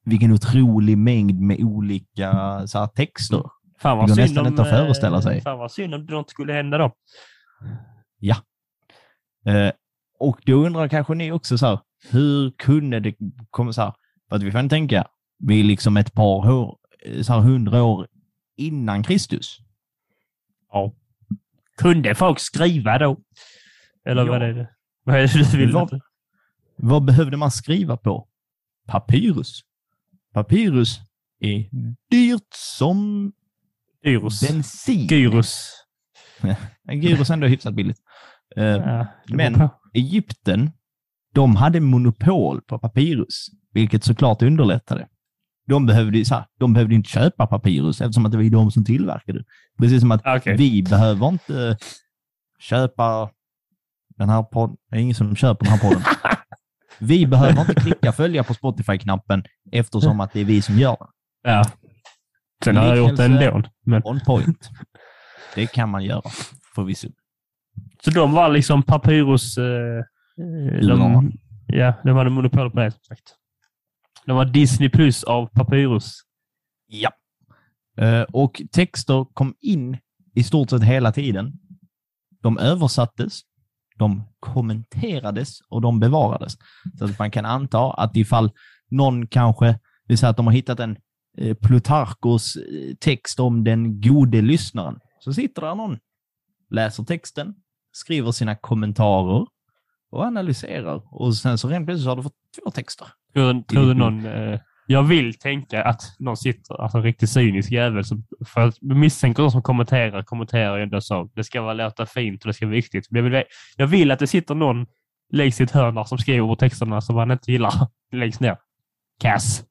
[SPEAKER 2] vilken otrolig mängd med olika så här, texter.
[SPEAKER 1] Fan
[SPEAKER 2] Det
[SPEAKER 1] vad
[SPEAKER 2] går
[SPEAKER 1] synd
[SPEAKER 2] nästan
[SPEAKER 1] om,
[SPEAKER 2] inte att föreställa
[SPEAKER 1] eh,
[SPEAKER 2] sig.
[SPEAKER 1] Fan vad synd om det inte skulle hända då.
[SPEAKER 2] Eh, och då undrar kanske ni också så här, hur kunde det komma så här? För att vi får tänka, vi är liksom ett par år, eh, så här hundra år innan Kristus.
[SPEAKER 1] Ja. Kunde folk skriva då? Eller
[SPEAKER 2] Ja.
[SPEAKER 1] vad är det? Vad är det du vill?
[SPEAKER 2] Vad- Vad behövde man skriva på? Papyrus. Papyrus är dyrt som
[SPEAKER 1] Gyrus.
[SPEAKER 2] bensin.
[SPEAKER 1] Gyrus.
[SPEAKER 2] Gyrus är ändå hyfsat billigt. Eh,
[SPEAKER 1] Ja,
[SPEAKER 2] men-. Egypten, de hade monopol på papyrus, vilket såklart underlättade. De behövde, så här, de behövde inte köpa papyrus eftersom att det var de som tillverkade. Precis som att
[SPEAKER 1] Okej.
[SPEAKER 2] vi behöver inte köpa den här podden. Det är ingen som köper den här podden. Vi behöver inte klicka följa på Spotify-knappen eftersom att det är vi som gör den.
[SPEAKER 1] Ja. Sen har jag gjort det ändå. Men,
[SPEAKER 2] On point. Det kan man göra, förvisso.
[SPEAKER 1] så de var liksom Papyrus... Eh, de, ja, de hade monopol på det som sagt. De var Disney plus av Papyrus.
[SPEAKER 2] Ja. Eh, Och texter kom in i stort sett hela tiden. De översattes, de kommenterades och de bevarades. Så att man kan anta att ifall någon kanske, vill säga att de har hittat en eh, Plutarkos eh, text om den gode lyssnaren, så sitter där någon, läser texten, skriver sina kommentarer och analyserar. Och sen så rent plötsligt så har du fått två texter.
[SPEAKER 1] Tror, tror du någon... Eh, jag vill tänka att någon sitter, alltså en riktigt cynisk jävel, som, för att misstänker de som kommenterar, kommenterar ju ändå så. Det ska vara låta fint och det ska vara viktigt. Jag vill, jag vill att det sitter någon längst i ett hörn där som skriver texterna som man inte gillar längst ner. Kass.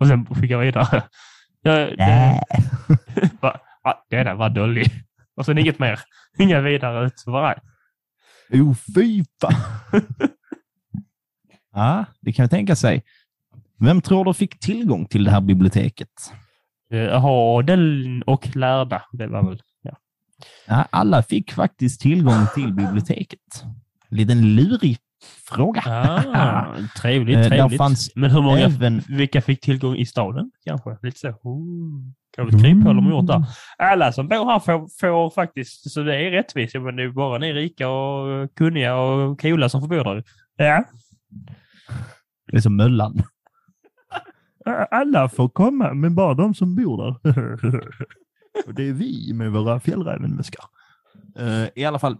[SPEAKER 1] Och sen skickar vidare. Jag, det, va, va, det där var dåligt. Och sen inget mer. Inga vidare utvarv.
[SPEAKER 2] Oh, fy fan. ja, det kan jag tänka sig. Vem tror du fick tillgång till det här biblioteket?
[SPEAKER 1] Eh, Adeln och lärda. Det var väl, ja.
[SPEAKER 2] Ja, alla fick faktiskt tillgång till biblioteket. En liten lurig fråga.
[SPEAKER 1] Ah, trevligt,
[SPEAKER 2] Eh,
[SPEAKER 1] trevligt. Men hur många,
[SPEAKER 2] Även...
[SPEAKER 1] vilka fick tillgång i staden kanske? Lite så. Oh, kanske ett kryphål de har gjort där. Alla som bor här får, får faktiskt, så det är rättvist. Men det är bara ni rika och kunniga och coola som får bo där. Ja.
[SPEAKER 2] Det är som Möllan.
[SPEAKER 1] Alla får komma, men bara de som bor där.
[SPEAKER 2] Och det är vi med våra fjällrävenväskor. Uh, I alla fall, eh,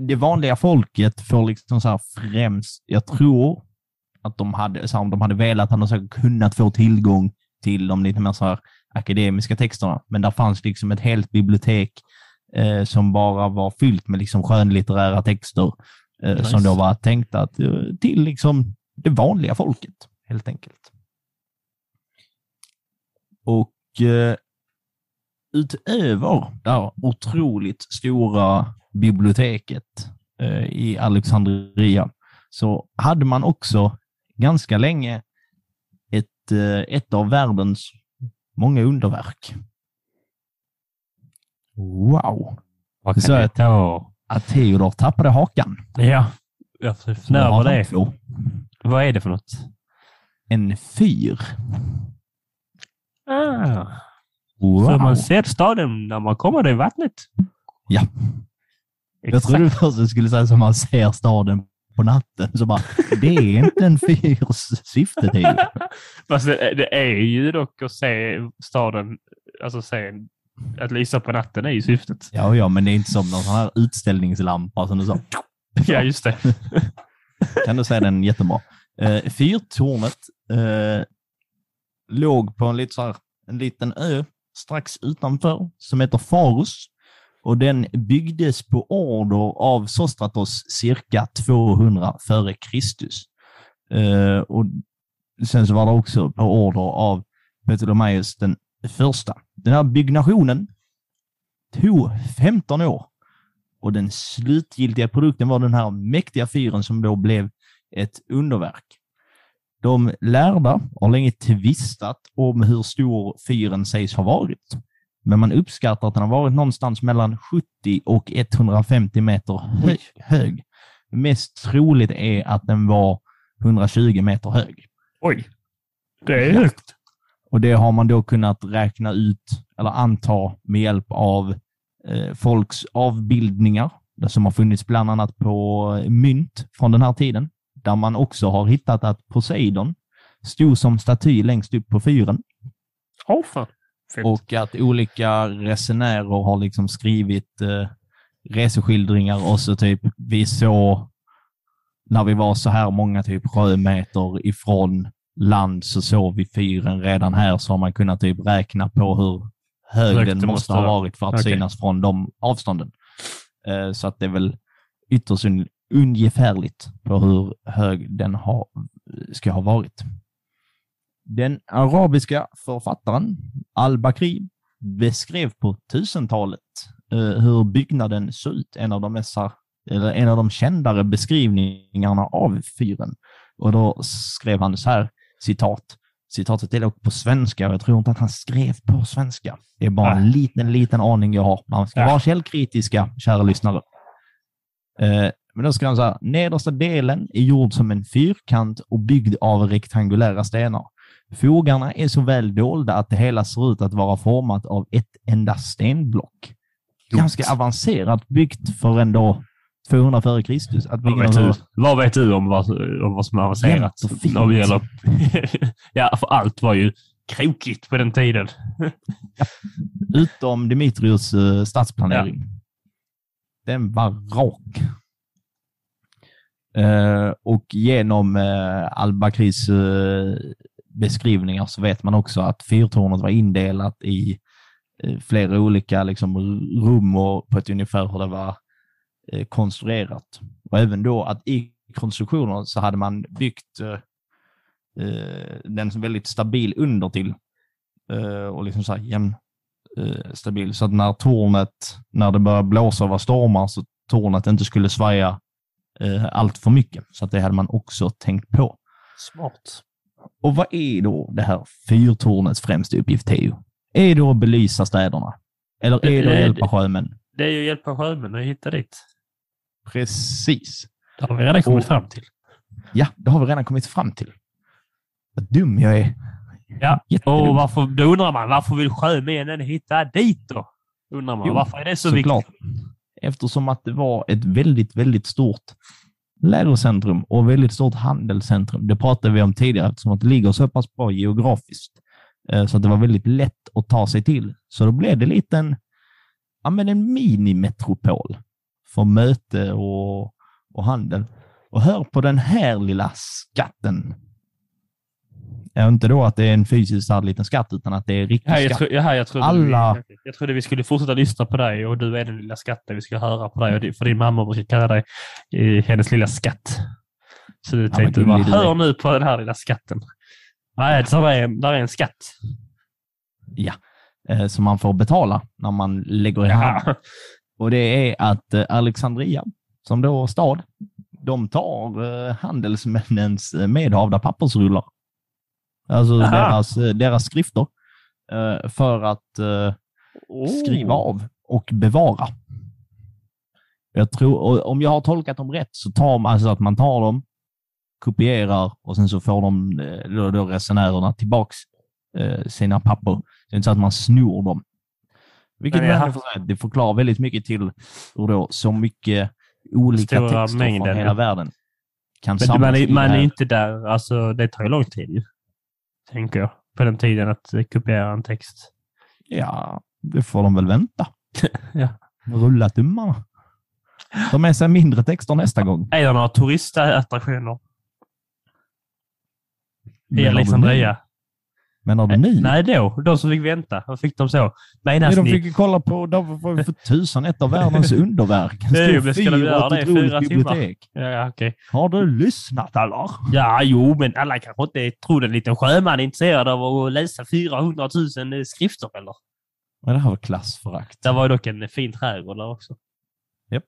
[SPEAKER 2] det vanliga folket får liksom så här främst, jag tror att de hade, så här, om de hade velat hade de säkert kunnat få tillgång till de lite mer så här akademiska texterna. Men där fanns liksom ett helt bibliotek eh, som bara var fyllt med liksom skönlitterära texter eh,
[SPEAKER 1] Nice.
[SPEAKER 2] som då var tänkta att, eh, till liksom det vanliga folket, helt enkelt. Och eh, utöver det här otroligt stora biblioteket eh, i Alexandria så hade man också ganska länge ett, eh, ett av världens många underverk. Wow!
[SPEAKER 1] Vad
[SPEAKER 2] Så att-
[SPEAKER 1] ta?
[SPEAKER 2] Att Theodor tappade hakan.
[SPEAKER 1] Ja. Jag
[SPEAKER 2] Så
[SPEAKER 1] funderar på det.
[SPEAKER 2] två.
[SPEAKER 1] Vad är det för något?
[SPEAKER 2] En fyr.
[SPEAKER 1] Ah.
[SPEAKER 2] Wow!
[SPEAKER 1] Så man ser staden när man kommer i vattnet?
[SPEAKER 2] Ja. Jag trodde först du skulle säga som man ser staden på natten. Så bara, det är inte en fyrs syfte till.
[SPEAKER 1] Fast det, det är ju dock att se staden, alltså se att lysa på natten är ju syftet.
[SPEAKER 2] Ja, ja, men det är inte som någon sån här utställningslampa som du sa.
[SPEAKER 1] Ja, just det.
[SPEAKER 2] Kan du säga den jättebra. Eh, fyrtornet eh, låg på en, lite så här, en liten ö strax utanför som heter Faros. Och den byggdes på order av Sostratos cirka 200 före Kristus. Eh, och sen så var det också på order av Ptolemaeus den första. Den här byggnationen tog 15 år och den slutgiltiga produkten var den här mäktiga fyren som då blev ett underverk. De lärda har länge tvistat om hur stor fyren sägs ha varit, men man uppskattar att den har varit någonstans mellan 70 och 150 meter hö hög. Mest troligt är att den var 120 meter hög.
[SPEAKER 1] Oj. Det är högt.
[SPEAKER 2] Och det har man då kunnat räkna ut eller anta med hjälp av eh, folks avbildningar som har funnits bland annat på mynt från den här tiden, där man också har hittat att Poseidon stod som staty längst upp på fyren
[SPEAKER 1] Åh fan. Fint.
[SPEAKER 2] och att olika resenärer har liksom skrivit eh, reseskildringar och så typ vi såg när vi var så här många typ sjömeter ifrån land så såg vi fyren redan här så har man kunnat typ räkna på hur hög
[SPEAKER 1] Högt
[SPEAKER 2] den måste
[SPEAKER 1] måste
[SPEAKER 2] ha varit för att
[SPEAKER 1] Okej.
[SPEAKER 2] synas från de avstånden. Eh, så att det är väl ytterst un- ungefärligt på hur hög den har, ska ha varit. Den arabiska författaren al-Bakri beskrev på 1000-talet eh, hur byggnaden såg ut. En av de mest, eller en av de kändare beskrivningarna av fyren. Och då skrev han så här, citat. Citatet är dock på svenska och jag tror inte att han skrev på svenska. Det är bara en
[SPEAKER 1] Nej.
[SPEAKER 2] liten, liten aning jag har. Man ska
[SPEAKER 1] Ja.
[SPEAKER 2] vara källkritiska, kära lyssnare. Eh, men då skrev han så här, nedersta delen är gjord som en fyrkant och byggd av rektangulära stenar. Fogarna är så väl dolda att det hela ser ut att vara format av ett enda stenblock. Ganska avancerat byggt för ändå 200 före Kristus. Att
[SPEAKER 1] Vad vet, du, vad vet du om vad, om vad som är avancerat? När det gäller... ja, för allt var ju krokigt på den tiden.
[SPEAKER 2] Utom Dimitrios eh, stadsplanering. Den var rak. Eh, och genom uh, Al-Bakris eh, beskrivningar så vet man också att fyrtornet var indelat i eh, flera olika liksom, rum och på ett ungefär hur det var eh, konstruerat. Och även då att i konstruktionen så hade man byggt eh, eh den väldigt stabil under till eh, och liksom så här jämn, eh, stabil. Så att när tornet, när det började blåsa och var stormar, så tornet inte skulle svaja eh, allt för mycket. Så att det hade man också tänkt på.
[SPEAKER 1] Smart.
[SPEAKER 2] Och vad är då det här fyrtornets främsta uppgift, Teo? Är det att belysa städerna? Eller är det att
[SPEAKER 1] Eh,
[SPEAKER 2] hjälpa sjömän?
[SPEAKER 1] Det är ju att hjälpa sjömän att hitta dit.
[SPEAKER 2] Precis.
[SPEAKER 1] Det har vi redan kommit
[SPEAKER 2] Och-
[SPEAKER 1] fram till.
[SPEAKER 2] Ja, det har vi redan kommit fram till. Vad dum jag är.
[SPEAKER 1] Ja,
[SPEAKER 2] Jättedum.
[SPEAKER 1] och varför, då undrar man varför vill sjömännen hitta dit då? Undrar man.
[SPEAKER 2] Jo,
[SPEAKER 1] varför är det så
[SPEAKER 2] Såklart.
[SPEAKER 1] viktigt?
[SPEAKER 2] Eftersom att det var ett väldigt, väldigt stort lärocentrum och väldigt stort handelscentrum. Det pratade vi om tidigare eftersom att det ligger så pass bra geografiskt. Eh, så att det var väldigt lätt att ta sig till. Så då blev det lite en, ja, men en minimetropol för möte och, och handel. Och hör på den här lilla skatten. Ja, inte då att det är en fysiskt stark liten skatt, utan att det är riktig
[SPEAKER 1] Ja, jag,
[SPEAKER 2] skatt.
[SPEAKER 1] tro, ja, jag, trodde
[SPEAKER 2] Alla-
[SPEAKER 1] vi, jag trodde vi skulle fortsätta lyssna på dig och du är den lilla skatten vi ska höra på dig. Och det- För din mamma brukar kalla dig eh, hennes lilla skatt. Så du tänkte
[SPEAKER 2] vad
[SPEAKER 1] bara, hör nu på den här lilla skatten. Nej, där är, där är en skatt.
[SPEAKER 2] Ja, eh, som man får betala när man lägger i hand.
[SPEAKER 1] Ja.
[SPEAKER 2] Och det är att eh, Alexandria, som då stad, de tar eh, handelsmännens eh, medhavda pappersrullar. Alltså
[SPEAKER 1] Aha.
[SPEAKER 2] deras, eh, deras skrifter. eh, För att eh, skriva
[SPEAKER 1] Oh.
[SPEAKER 2] av och bevara. Jag tror, om jag har tolkat dem rätt så tar man alltså att man tar dem, kopierar och sen så får de då, då resenärerna tillbaks sina papper. Det är inte så att man snor dem. Vilket får säga, det förklarar väldigt mycket till hur då så mycket olika
[SPEAKER 1] Stora
[SPEAKER 2] texter
[SPEAKER 1] mängden,
[SPEAKER 2] från hela
[SPEAKER 1] ja.
[SPEAKER 2] världen kan
[SPEAKER 1] Men
[SPEAKER 2] samlas
[SPEAKER 1] man är, man är inte där, alltså det tar ju lång tid. Tänker jag. På den tiden att kopiera en text.
[SPEAKER 2] Ja, det får de väl vänta.
[SPEAKER 1] Ja.
[SPEAKER 2] Rulla tummarna. Ta med sig mindre texter nästa gång.
[SPEAKER 1] Är det några turistattraktioner i
[SPEAKER 2] du
[SPEAKER 1] Alexandria?
[SPEAKER 2] Menar du nu?
[SPEAKER 1] Nej, då. De som fick vänta. Vad fick de så? Menas
[SPEAKER 2] Nej, de
[SPEAKER 1] ni?
[SPEAKER 2] fick ju kolla på, de var ju för tusan ett av världens underverk. En stor fyr och ett otroligt bibliotek.
[SPEAKER 1] Ja, okej.
[SPEAKER 2] Har du lyssnat eller?
[SPEAKER 1] Ja, jo, men alla kanske inte tror en liten sjöman är intresserad av att läsa 400 000 skrifter, eller?
[SPEAKER 2] Men det här var klassförakt.
[SPEAKER 1] Det var ju dock en fin trädgård där också.
[SPEAKER 2] Japp.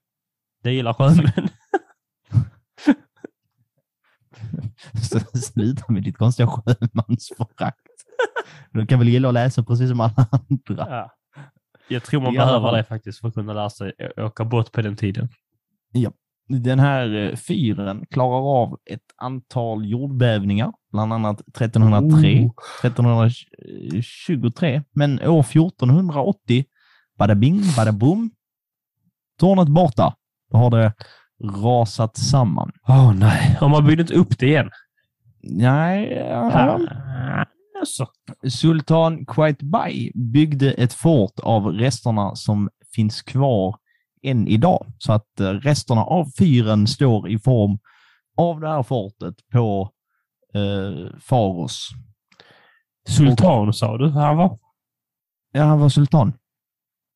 [SPEAKER 1] Det gillar sjömän.
[SPEAKER 2] Sluta med ditt konstiga sjömansförakt. Du kan väl gilla att läsa precis som alla andra.
[SPEAKER 1] ja. Jag tror man
[SPEAKER 2] I
[SPEAKER 1] behöver det faktiskt för att kunna lära sig åka båt på den tiden.
[SPEAKER 2] Den här eh, fyren klarar av ett antal jordbävningar, bland annat 1303,
[SPEAKER 1] Oh.
[SPEAKER 2] 1323, men år 1480, bada bing, bada boom, tornet borta. Då har det rasat samman.
[SPEAKER 1] Åh nej, och man byggde inte upp det igen.
[SPEAKER 2] Nej, ja.
[SPEAKER 1] Alltså.
[SPEAKER 2] Sultan Qaitbay byggde ett fort av resterna som finns kvar än idag. Så att eh, resterna av fyren står i form av det här fortet på eh, Faros.
[SPEAKER 1] Sultan sa du han var?
[SPEAKER 2] Ja, han var sultan.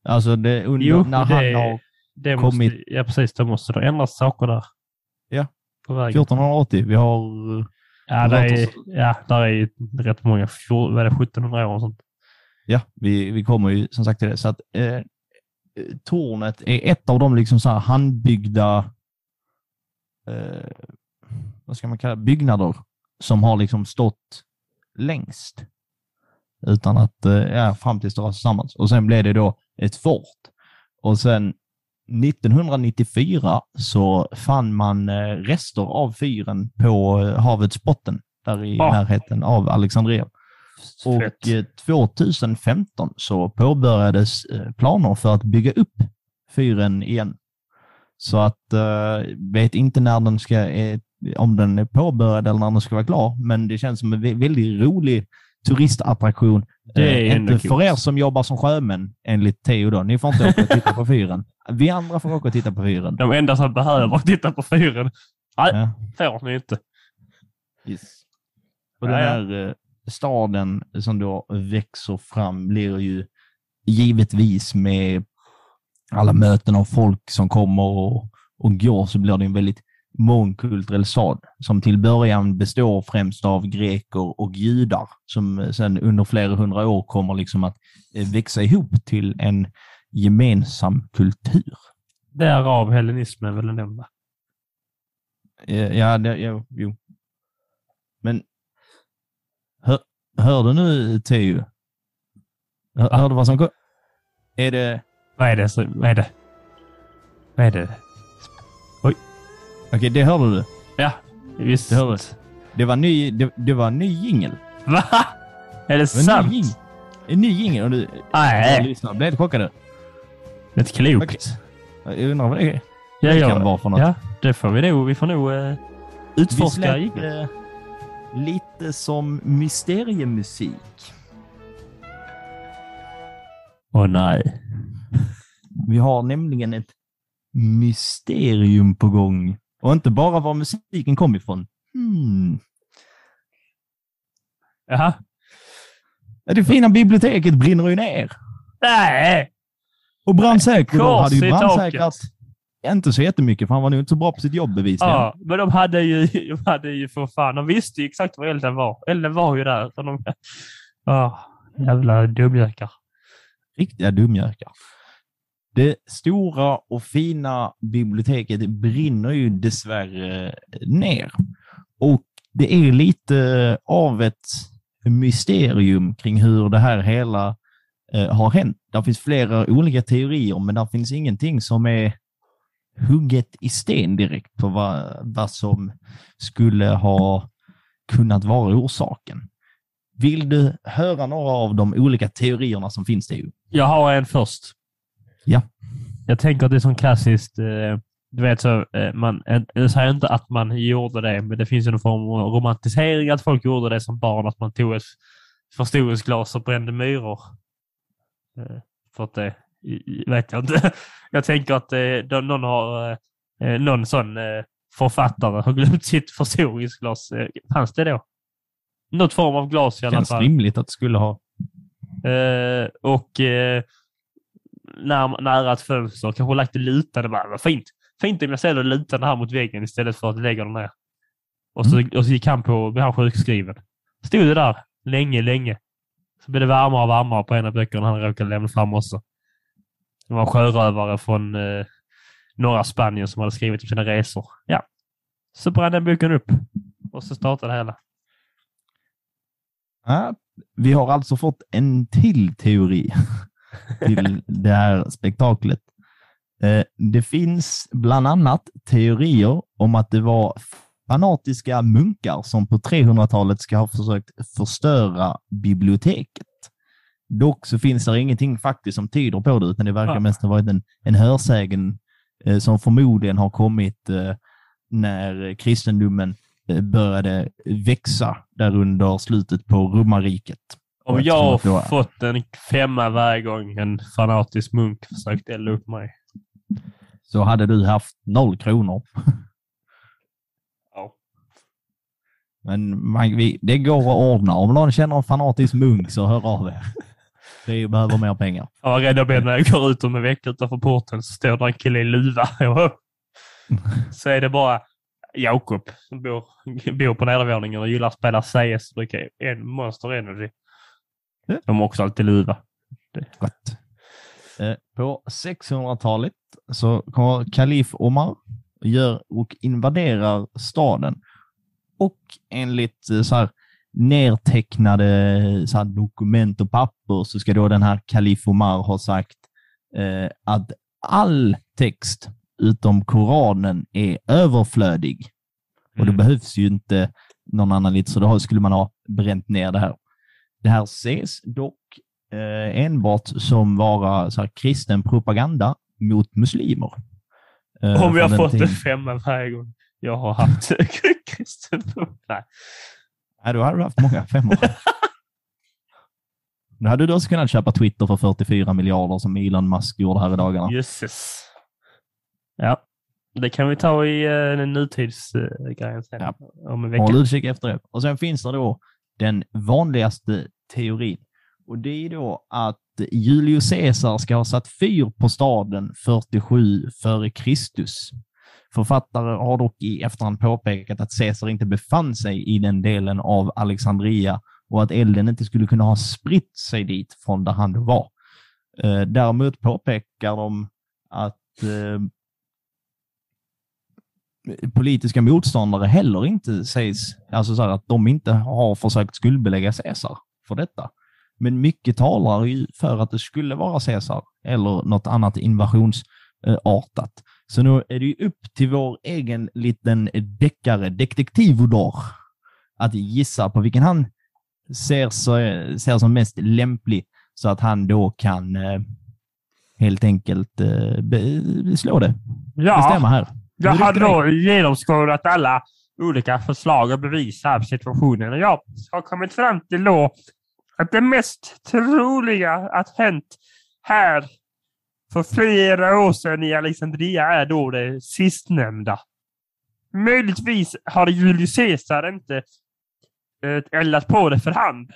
[SPEAKER 2] Alltså det, under,
[SPEAKER 1] Jo,
[SPEAKER 2] när
[SPEAKER 1] det-
[SPEAKER 2] han har
[SPEAKER 1] Det
[SPEAKER 2] Kommit-
[SPEAKER 1] måste, ja, precis. Då måste det ändras saker där.
[SPEAKER 2] Ja.
[SPEAKER 1] På vägen.
[SPEAKER 2] 1480, vi har
[SPEAKER 1] Ja, det är, ja, där är ju rätt många. Vad är det? 1700 år och sånt.
[SPEAKER 2] Ja, vi, vi kommer ju som sagt till det. Så att, eh, eh, tornet är ett av de liksom så här handbyggda eh, vad ska man kalla byggnader som har liksom stått längst. Utan att, eh, ja, fram tills det rasade tillsammans. Och sen blev det då ett fort. Och sen 1994 så fann man eh, rester av fyren på eh, havets botten, där i
[SPEAKER 1] Ah.
[SPEAKER 2] närheten av Alexandria. Och
[SPEAKER 1] Fett.
[SPEAKER 2] eh, 2015 så påbörjades planer för att bygga upp fyren igen. Så att, eh, vet inte när den ska, eh, om den är påbörjad eller när den ska vara klar, men det känns som en vä- väldigt rolig turistattraktion.
[SPEAKER 1] Det är
[SPEAKER 2] Eh, inte för er som jobbar som sjömän, enligt Theo då. Ni får inte åka och titta på fyren. Vi andra får åka och titta på fyren.
[SPEAKER 1] De enda som behöver titta på fyren, nej,
[SPEAKER 2] Ja.
[SPEAKER 1] får ni inte.
[SPEAKER 2] Och
[SPEAKER 1] Ja,
[SPEAKER 2] den här eh, staden som då växer fram blir ju givetvis med alla möten av folk som kommer och, och går så blir det en väldigt mångkulturell stad som till början består främst av greker och judar som sen under flera hundra år kommer liksom att eh, växa ihop till en gemensam kultur.
[SPEAKER 1] Därav hellenismen väl ändå? va?
[SPEAKER 2] Ja, det, ja jo. Men hör, hör du nu, Teo? Hör, hör du vad som kom? Är det...
[SPEAKER 1] Vad är det? Vad är det? Vad är det?
[SPEAKER 2] Okej, det hörde du.
[SPEAKER 1] Ja, visst.
[SPEAKER 2] Det hörde du. Det var ny, det, det var ny jingel.
[SPEAKER 1] Va? Är det
[SPEAKER 2] Det ny,
[SPEAKER 1] sant?
[SPEAKER 2] jing- en ny jingel. Och du,
[SPEAKER 1] Nej,
[SPEAKER 2] lyssnare blev helt chockade.
[SPEAKER 1] det är inte klokt.
[SPEAKER 2] Jag undrar vad det är.
[SPEAKER 1] Ja,
[SPEAKER 2] det
[SPEAKER 1] ja.
[SPEAKER 2] kan vara för något.
[SPEAKER 1] Ja, det får vi nog. Vi får nog uh, utforska.
[SPEAKER 2] släpper lite som mysteriemusik.
[SPEAKER 1] Åh nej.
[SPEAKER 2] Vi har nämligen ett mysterium på gång. Och inte bara var musiken kom ifrån. Hmm.
[SPEAKER 1] Jaha.
[SPEAKER 2] Ja, Det fina biblioteket brinner ju ner.
[SPEAKER 1] Nej!
[SPEAKER 2] Och brandsäkert
[SPEAKER 1] Kors
[SPEAKER 2] hade ju brandsäkrat inte så jättemycket, för han var nog inte så bra på sitt jobb bevisligen.
[SPEAKER 1] Ja, men de hade ju, de hade ju för fan, de visste ju exakt var elden var. Elden var ju där. Så de, ja, jävla dumjökar.
[SPEAKER 2] Riktiga dumjökar. Det stora och fina biblioteket brinner ju dessvärre ner. Och det är lite av ett mysterium kring hur det här hela eh, har hänt. Det finns flera olika teorier, men det finns ingenting som är hugget i sten direkt på vad, vad som skulle ha kunnat vara orsaken. Vill du höra några av de olika teorierna som finns? Det?
[SPEAKER 1] Jag har en först.
[SPEAKER 2] Ja.
[SPEAKER 1] Jag tänker att det är som klassiskt, eh, du vet så, eh, man, jag säger inte att man gjorde det, men det finns ju någon form av romantisering att folk gjorde det som barn, att man tog ett förstoringsglas och brände myror. Eh, för att det, vet jag inte. Jag tänker att någon har, någon sån författare har glömt sitt förstoringsglas. Fanns det då? Något form av glas i alla
[SPEAKER 2] Känns
[SPEAKER 1] fall.
[SPEAKER 2] rimligt att det skulle ha.
[SPEAKER 1] Och när, nära ett fönster, kanske lagt det lutande. Bara, vad fint. Fint om jag ställer lutande här mot väggen istället för att lägga den ner. Och så, och så gick han på, blev han sjukskriven. Stod det där länge, länge. Så blev det varmare och varmare på en av böckerna han råkade lämna fram också. Det var en sjörövare från eh, norra Spanien som hade skrivit om sina resor. Ja. Så brann den boken upp. Och så startade det hela.
[SPEAKER 2] Ja, vi har alltså fått en till teori till det här spektaklet. Eh, Det finns bland annat teorier om att det var fanatiska munkar som på 300-talet ska ha försökt förstöra biblioteket. Dock så finns det ingenting faktiskt som tyder på det, utan det verkar
[SPEAKER 1] Ja.
[SPEAKER 2] mest ha varit en, en hörsägen eh, som förmodligen har kommit eh, när kristendomen eh, började växa där under slutet på romarriket.
[SPEAKER 1] Om
[SPEAKER 2] Och
[SPEAKER 1] jag har fått en femma varje gång en fanatisk munk försökt elda upp mig.
[SPEAKER 2] Så hade du haft noll kronor.
[SPEAKER 1] Ja.
[SPEAKER 2] Men man, vi, det går att ordna. Om någon känner en fanatisk munk så hör av er. Vi behöver mer pengar.
[SPEAKER 1] Jag var rädd att när jag går ut om en vecka utanför porten så står där en kille i luva. så är det bara Jakob som bor, bor på nedervåningen och gillar att spela CS och dricka en Monster Energy. De har också alltid luva.
[SPEAKER 2] Gott. Eh, På 600-talet så kommer kalif Omar gör och invaderar staden. Och enligt eh, så här, nedtecknade så här, dokument och papper så ska då den här kalif Omar ha sagt eh, att all text utom Koranen är överflödig. Och det
[SPEAKER 1] Mm.
[SPEAKER 2] behövs ju inte någon annan lit, så då skulle man ha bränt ner det här. Det här ses dock eh, enbart som vara så här, kristen propaganda mot muslimer. Eh,
[SPEAKER 1] Om vi har fått en femma varje gång jag har haft kristen Nej.
[SPEAKER 2] Nej, då hade du haft många femmor. Då hade du också kunnat köpa Twitter för 44 miljarder som Elon Musk gjorde här i dagarna.
[SPEAKER 1] Jösses. Ja, det kan vi ta i uh, nutidsgrejen sen.
[SPEAKER 2] Ja.
[SPEAKER 1] Om en vecka.
[SPEAKER 2] Håll utkik efter det. Och sen finns det då den vanligaste teorin. Och det är då att Julius Caesar ska ha satt fyr på staden 47 före Kristus. Författare har dock i efterhand påpekat att Caesar inte befann sig i den delen av Alexandria och att elden inte skulle kunna ha spritt sig dit från där han var. Eh, däremot påpekar de att eh, politiska motståndare heller inte sägs, alltså så att de inte har försökt skuldbelägga Caesar för detta. Men mycket talar ju för att det skulle vara Caesar eller något annat invasionsartat. Så nu är det ju upp till vår egen liten deckare, detektivodor, att gissa på vilken han ser, så, ser som mest lämplig så att han då kan eh, helt enkelt eh, slå det. Ja. Bestämma här.
[SPEAKER 1] Jag har då genomskådat alla olika förslag och bevis här på situationen och jag har kommit fram till då att det mest troliga att hänt här för flera år sedan i Alexandria är då det sistnämnda. Möjligtvis har Julius Caesar inte eh, eldat på det för hand.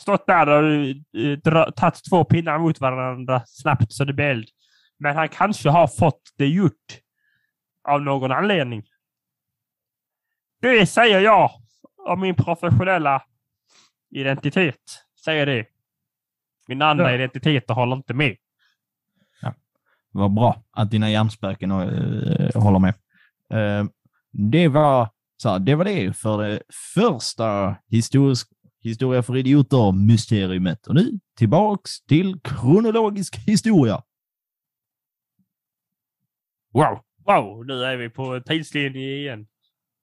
[SPEAKER 1] Stått där och eh, tagit två pinnar mot varandra snabbt så det blir eld. Men han kanske har fått det gjort av någon anledning. Det säger jag om min professionella identitet. Säger det. Min andra ja. identiteter håller inte med.
[SPEAKER 2] Ja. Vad bra att dina hjärnspöken äh, håller med. Äh, det var så det var det för det första historisk, historia för idioter-mysteriumet. Och nu tillbaks till kronologisk historia.
[SPEAKER 1] Wow! Wow, nu är vi på tidslinje igen.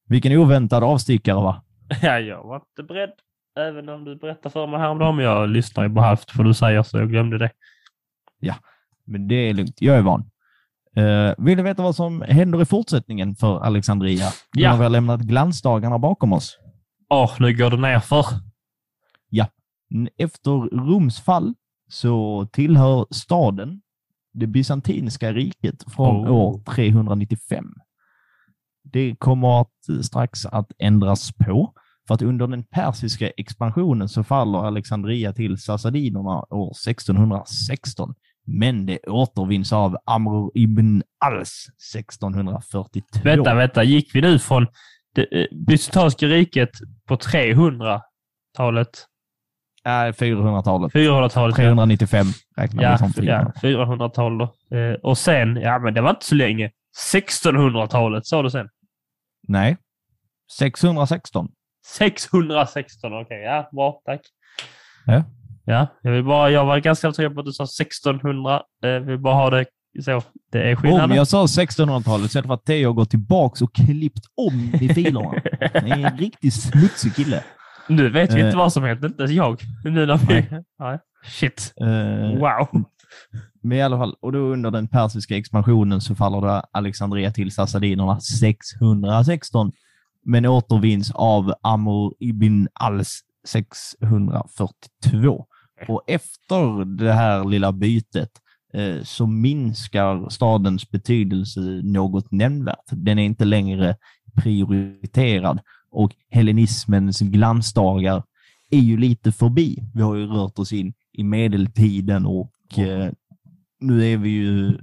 [SPEAKER 2] Vilken oväntad avstickare va?
[SPEAKER 1] Ja, jag var inte beredd. Även om du berättade för mig häromdagen. Jag lyssnar ju på halvt för du säger så jag glömde det.
[SPEAKER 2] Ja, men det är lugnt. Jag är van. Uh, vill du veta vad som händer i fortsättningen för Alexandria? Ja. När vi har lämnat glansdagarna bakom oss.
[SPEAKER 1] Åh, oh, nu går det nerför.
[SPEAKER 2] Ja. Efter Roms fall så tillhör staden det bysantinska riket från oh. år 395. Det kommer att strax att ändras på, för att under den persiska expansionen så faller Alexandria till sassadinerna år 1616, men det återvinns av Amr ibn Als 1642.
[SPEAKER 1] Vänta, vänta, gick vi nu från det eh, bysantinska riket på 300-talet
[SPEAKER 2] Nej, 400-talet.
[SPEAKER 1] 400-talet.
[SPEAKER 2] 395 räknar
[SPEAKER 1] ja,
[SPEAKER 2] vi som
[SPEAKER 1] 400. Ja, 400-tal då. Eh, och sen, ja men det var inte så länge. 1600-talet sa du sen?
[SPEAKER 2] Nej. 616.
[SPEAKER 1] 616, okej. Okay. Ja, bra. Tack.
[SPEAKER 2] Ja.
[SPEAKER 1] Ja, jag, vill bara, jag var ganska säker på att du sa 1600. Jag vill bara ha det så. Det är skillnaden.
[SPEAKER 2] Om jag sa 1600-talet så är det att Theo har gått tillbaka och klippt om i filerna. Det är en riktigt smutsig kille.
[SPEAKER 1] Nu vet vi inte eh. vad som hänt, inte jag. Nu när vi... Nej. Shit. Uh, wow.
[SPEAKER 2] Men i alla fall, och då under den persiska expansionen så faller det Alexandria till sassadinerna 616, men återvinns av Amr ibn Als 642. Och efter det här lilla bytet eh, så minskar stadens betydelse något nämnvärt. Den är inte längre prioriterad och hellenismens glansdagar är ju lite förbi. Vi har ju rört oss in i medeltiden och eh, nu är vi ju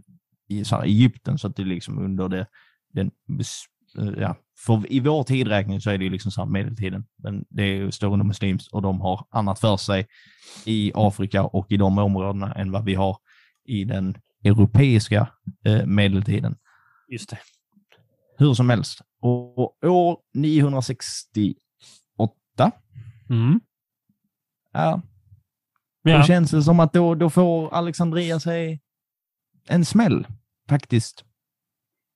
[SPEAKER 2] i så här, Egypten, så att det är liksom under det, den, eh, ja, för i vår tidräkning så är det ju liksom så här medeltiden, men det är ju stående muslims och de har annat för sig i Afrika och i de områdena än vad vi har i den europeiska eh, medeltiden.
[SPEAKER 1] Just det.
[SPEAKER 2] Hur som helst, och år 968
[SPEAKER 1] mm.
[SPEAKER 2] ja, då känns det som att då, då får Alexandria sig en smäll, faktiskt.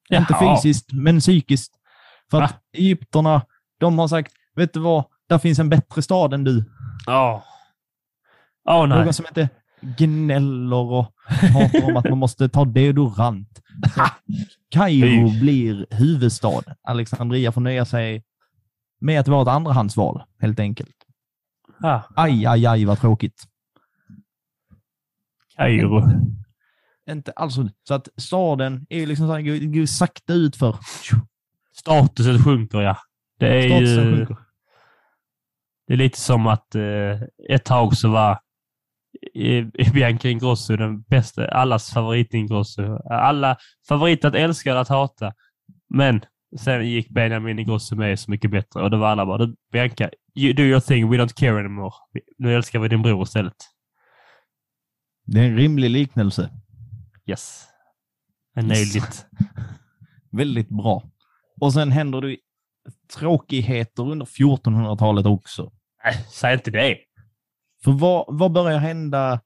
[SPEAKER 2] Jaha. Inte fysiskt, men psykiskt. För att Va? egypterna, de har sagt, vet du vad, där finns en bättre stad än du.
[SPEAKER 1] Ja. Oh. Oh, nej.
[SPEAKER 2] Någon som inte gnäller och pratar om att man måste ta deodorant. Kairo blir huvudstad. Alexandria får nöja sig med att vara ett andrahandsval, helt enkelt. Ah. Aj, aj, aj, vad tråkigt.
[SPEAKER 1] Kairo.
[SPEAKER 2] Inte alls så att staden är liksom så här, går, går sakta ut för.
[SPEAKER 1] Statusen sjunker, ja. Det är Statusen ju... Sjunker. Det är lite som att eh, ett tag så var Bianca Ingrosso den bästa, allas favorit Ingrosso. Alla favorit att älska eller att hata. Men sen gick Benjamin Ingrosso med Så mycket bättre och då var alla bara, "Du, Bianca, you do your thing, we don't care anymore. Nu älskar vi din bror istället.
[SPEAKER 2] Det är en rimlig liknelse.
[SPEAKER 1] Yes. I nailed it.
[SPEAKER 2] Väldigt bra. Och sen händer det tråkigheter under 1400-talet också.
[SPEAKER 1] Nej, säg inte det.
[SPEAKER 2] För vad, vad börjar hända?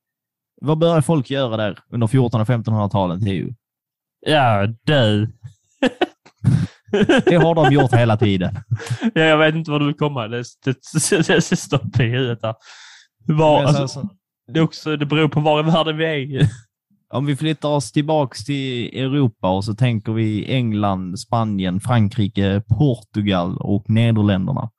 [SPEAKER 2] Vad börjar folk göra där under 1400 och 1500-talet, Theo?
[SPEAKER 1] Ja, dö.
[SPEAKER 2] Det har de gjort hela tiden.
[SPEAKER 1] Ja, jag vet inte var du vill komma. Det, det, det, det stopp i huvudet här. Var, alltså,
[SPEAKER 2] så-
[SPEAKER 1] det, också, det beror på var i världen vi är.
[SPEAKER 2] Om vi flyttar oss tillbaks till Europa och så tänker vi England, Spanien, Frankrike, Portugal och Nederländerna.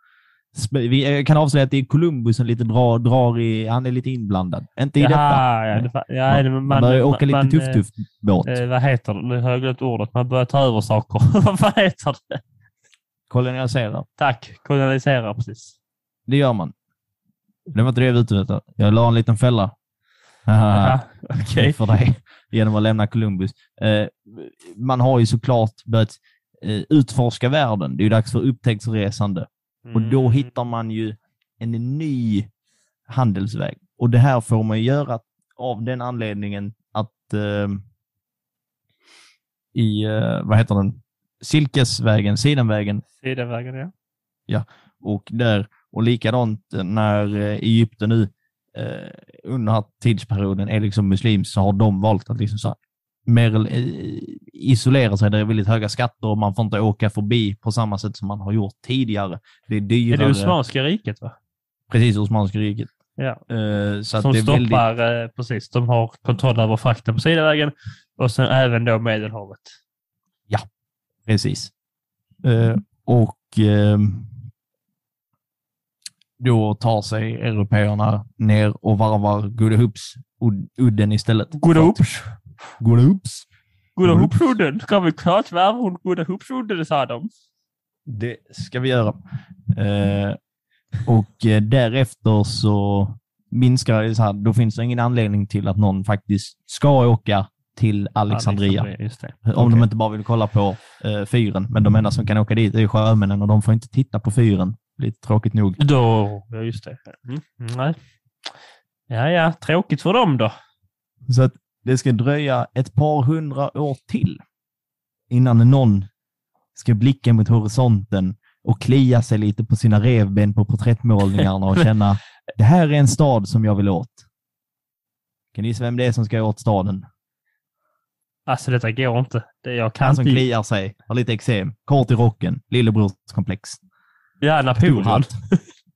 [SPEAKER 2] Vi kan avslöja att det är Columbus som lite drar, drar i, han är lite inblandad. Inte i detta.
[SPEAKER 1] Jaha, ja, det, ja, man,
[SPEAKER 2] Man börjar åka lite
[SPEAKER 1] man,
[SPEAKER 2] tuff tuff båt.
[SPEAKER 1] Eh, vad heter det? Nu har jag glömt ordet. Man börjar ta över saker. vad heter det?
[SPEAKER 2] Kolonialisera.
[SPEAKER 1] Tack. Kolonialisera, precis.
[SPEAKER 2] Det gör man. Det var inte det jag var ute efter. Jag la en liten fälla.
[SPEAKER 1] Jaha, Okej.
[SPEAKER 2] för dig genom att lämna Columbus. Eh, man har ju såklart börjat eh, utforska världen. Det är ju dags för upptäcktsresande. Och då
[SPEAKER 1] Mm.
[SPEAKER 2] hittar man ju en ny handelsväg. Och det här får man göra av den anledningen att eh, i, eh, vad heter den, Silkesvägen, Sidenvägen
[SPEAKER 1] Sidenvägen, ja.
[SPEAKER 2] och där, och likadant när eh, Egypten nu eh, under tidsperioden är liksom muslims så har de valt att liksom så här, mer eller- eh, isolera sig. Det är väldigt höga skatter och man får inte åka förbi på samma sätt som man har gjort tidigare. Det är
[SPEAKER 1] Är
[SPEAKER 2] dyrare.
[SPEAKER 1] det Osmanska riket, va?
[SPEAKER 2] Precis, Osmanska riket.
[SPEAKER 1] Ja.
[SPEAKER 2] Eh, så
[SPEAKER 1] Som
[SPEAKER 2] är väldigt,
[SPEAKER 1] stoppar, eh, precis. De har kontroll över frakten på Sidenvägen och sen även då Medelhavet.
[SPEAKER 2] precis. Eh, och ehm, då tar sig européerna ner och varvar Godahups-udden istället.
[SPEAKER 1] Goda
[SPEAKER 2] att-
[SPEAKER 1] hoops. Goda
[SPEAKER 2] Mm.
[SPEAKER 1] hoopsudden. Ska vi klart värva hon goda hoopsudden, sa de.
[SPEAKER 2] Det ska vi göra. Eh, och eh, därefter så minskar det så här, då finns det ingen anledning till att någon faktiskt ska åka till Alexandria.
[SPEAKER 1] Det.
[SPEAKER 2] Om
[SPEAKER 1] Okej.
[SPEAKER 2] de inte bara vill kolla på eh, fyren. Men de enda som kan åka dit är sjömännen och de får inte titta på fyren. Lite tråkigt nog.
[SPEAKER 1] Då, ja just det. Mm. Nej. Ja, ja, tråkigt för dem då.
[SPEAKER 2] Så att det ska dröja ett par hundra år till innan någon ska blicka mot horisonten och klia sig lite på sina revben på porträttmålningarna och känna det här är en stad som jag vill åt. Kan ni gissa vem det är som ska åt staden?
[SPEAKER 1] Alltså detta går inte. Det, jag kan
[SPEAKER 2] Han som
[SPEAKER 1] inte.
[SPEAKER 2] kliar sig, har lite eksem, kort i rocken, lillebrorskomplex.
[SPEAKER 1] Ja, Napoleon.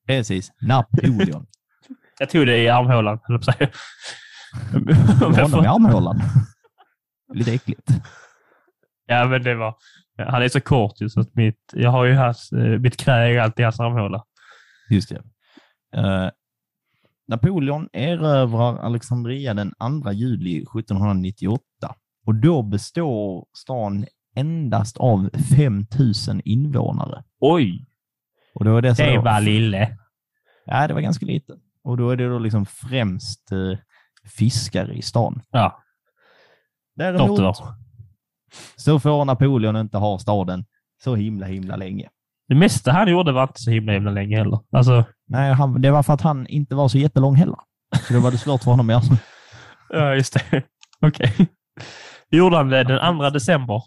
[SPEAKER 2] Precis, Napoleon.
[SPEAKER 1] Jag tog det i armhålan, höll jag
[SPEAKER 2] Honom i armhålan. Lite äckligt.
[SPEAKER 1] Ja, men det var... Han är så kort ju, så att mitt, jag har ju hans, eh, mitt knä är alltid i hans armhåla.
[SPEAKER 2] Just det. Eh, Napoleon erövrar Alexandria den 2 juli 1798 och då består stan endast av 5000 invånare.
[SPEAKER 1] Oj!
[SPEAKER 2] Och då är det, så
[SPEAKER 1] Det
[SPEAKER 2] då,
[SPEAKER 1] var lille.
[SPEAKER 2] Ja, det var ganska lite. Och då är det då liksom främst eh, fiskare i stan.
[SPEAKER 1] Ja,
[SPEAKER 2] Däremot
[SPEAKER 1] dotter.
[SPEAKER 2] så får Napoleon inte ha staden så himla himla länge.
[SPEAKER 1] Det mesta han gjorde var inte så himla himla länge heller. Alltså,
[SPEAKER 2] Nej, han, det var för att han inte var så jättelång heller. Så då var det svårt för honom. Ja.
[SPEAKER 1] ja just det. Okej. Gjorde han det den 2 december?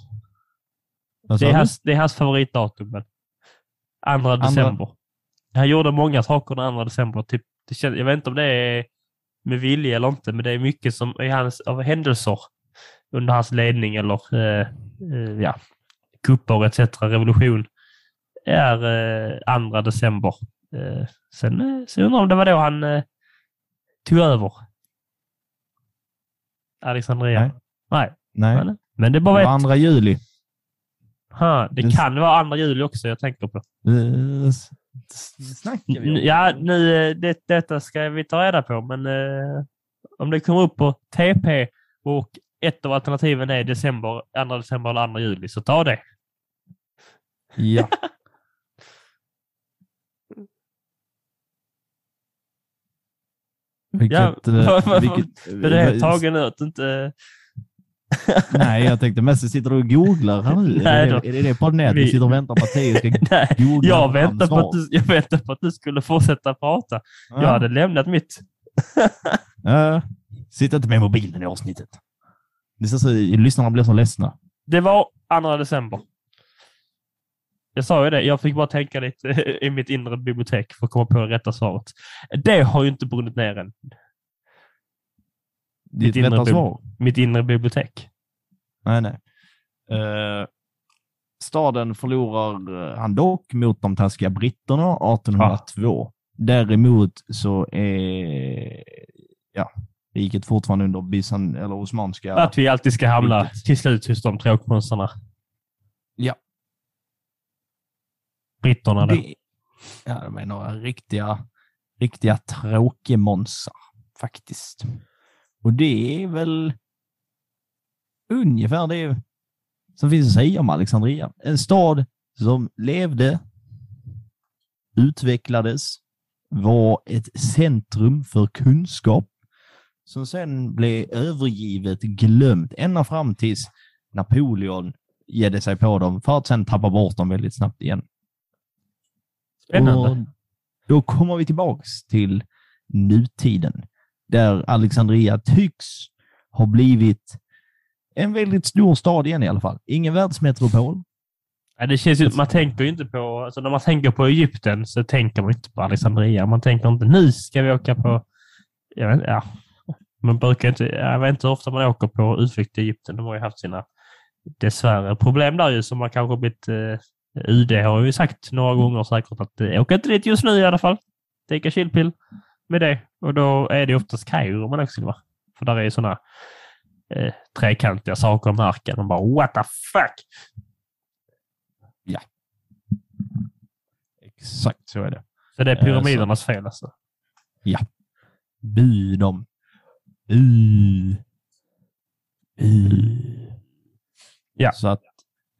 [SPEAKER 1] Det är, hans, det är hans favoritdatum. Men. 2 december. Han gjorde många saker den 2 december. Typ, det känns, jag vet inte om det är med vilja eller inte, men det är mycket som är hans, av händelser under hans ledning eller eh, eh, ja, kupper etc. Revolution är eh, 2 december. Eh, sen, eh, sen undrar om det var då han eh, tog över. Alexandria.
[SPEAKER 2] Nej.
[SPEAKER 1] Nej.
[SPEAKER 2] Nej,
[SPEAKER 1] men- Men det är
[SPEAKER 2] det
[SPEAKER 1] bara ett.
[SPEAKER 2] var 2 juli.
[SPEAKER 1] Ha, det
[SPEAKER 2] Det-
[SPEAKER 1] kan vara 2 juli också jag tänker på.
[SPEAKER 2] Snackar vi om?
[SPEAKER 1] Ja, nu, eh, det, detta ska vi ta reda på, men eh, om det kommer upp på TP och ett av alternativen är december, 2 december eller 2 juli, så ta det.
[SPEAKER 2] Ja. Vilket,
[SPEAKER 1] Ja,
[SPEAKER 2] eh,
[SPEAKER 1] vad- vad-
[SPEAKER 2] vilket,
[SPEAKER 1] Men det är tagen ut, inte...
[SPEAKER 2] Nej, jag tänkte mest sitter du och googlar här nu.
[SPEAKER 1] Nej,
[SPEAKER 2] är, det, är det på nätet?
[SPEAKER 1] Vi-
[SPEAKER 2] Sitter och väntar på att Theo ska
[SPEAKER 1] Nej,
[SPEAKER 2] googla
[SPEAKER 1] jag väntar, på att du, jag väntar på att du skulle fortsätta prata. Jag hade lämnat mitt.
[SPEAKER 2] Ja. Sitt inte med mobilen i avsnittet. Det så, lyssnarna blir så ledsna.
[SPEAKER 1] Det var 2 december. Jag sa ju det, jag fick bara tänka lite i mitt inre bibliotek för att komma på det rätta svaret. Det har ju inte brunnit ner än.
[SPEAKER 2] Ditt
[SPEAKER 1] inre
[SPEAKER 2] rätta
[SPEAKER 1] bib-
[SPEAKER 2] svar?
[SPEAKER 1] Mitt inre bibliotek.
[SPEAKER 2] Nej, nej. Eh, staden förlorar eh, han dock mot de taskiga britterna 1802. Däremot så är ja, riket fortfarande under Byzan eller Osmanska.
[SPEAKER 1] Att vi alltid ska hamna
[SPEAKER 2] Vilket?
[SPEAKER 1] till slut hos de tråkmånsarna.
[SPEAKER 2] Ja.
[SPEAKER 1] Britterna då.
[SPEAKER 2] Det, ja, de är några riktiga, riktiga tråkemånsar faktiskt. Och det är väl ungefär det som finns att säga om Alexandria. En stad som levde, utvecklades, var ett centrum för kunskap som sen blev övergivet, glömt, ända fram tills Napoleon gedde sig på dem för att sen tappa bort dem väldigt snabbt igen.
[SPEAKER 1] Spännande.
[SPEAKER 2] Och då kommer vi tillbaks till nutiden, där Alexandria tycks ha blivit en väldigt stor stad igen i alla fall. Ingen världsmetropol.
[SPEAKER 1] Ja, det känns ju, man tänker ju inte på, alltså när man tänker på Egypten så tänker man inte på Alexandria. Man tänker inte nu ska vi åka på, jag vet, ja, man brukar inte, jag vet inte hur ofta man åker på utflykt till Egypten. De har ju haft sina, dessvärre, problem där ju som man kanske blivit, eh, UD har ju sagt några gånger säkert att eh, åka inte dit just nu i alla fall. Take a chill pill med det. Och då är det oftast Kairo man också vill vara. För där är sådana eh, trekantiga saker i marken. Och bara what the fuck!
[SPEAKER 2] Exakt så är det.
[SPEAKER 1] Så det är
[SPEAKER 2] Eh, så-
[SPEAKER 1] pyramidernas fel alltså.
[SPEAKER 2] Bu dem. Bu. Bu.
[SPEAKER 1] Ja.
[SPEAKER 2] Så att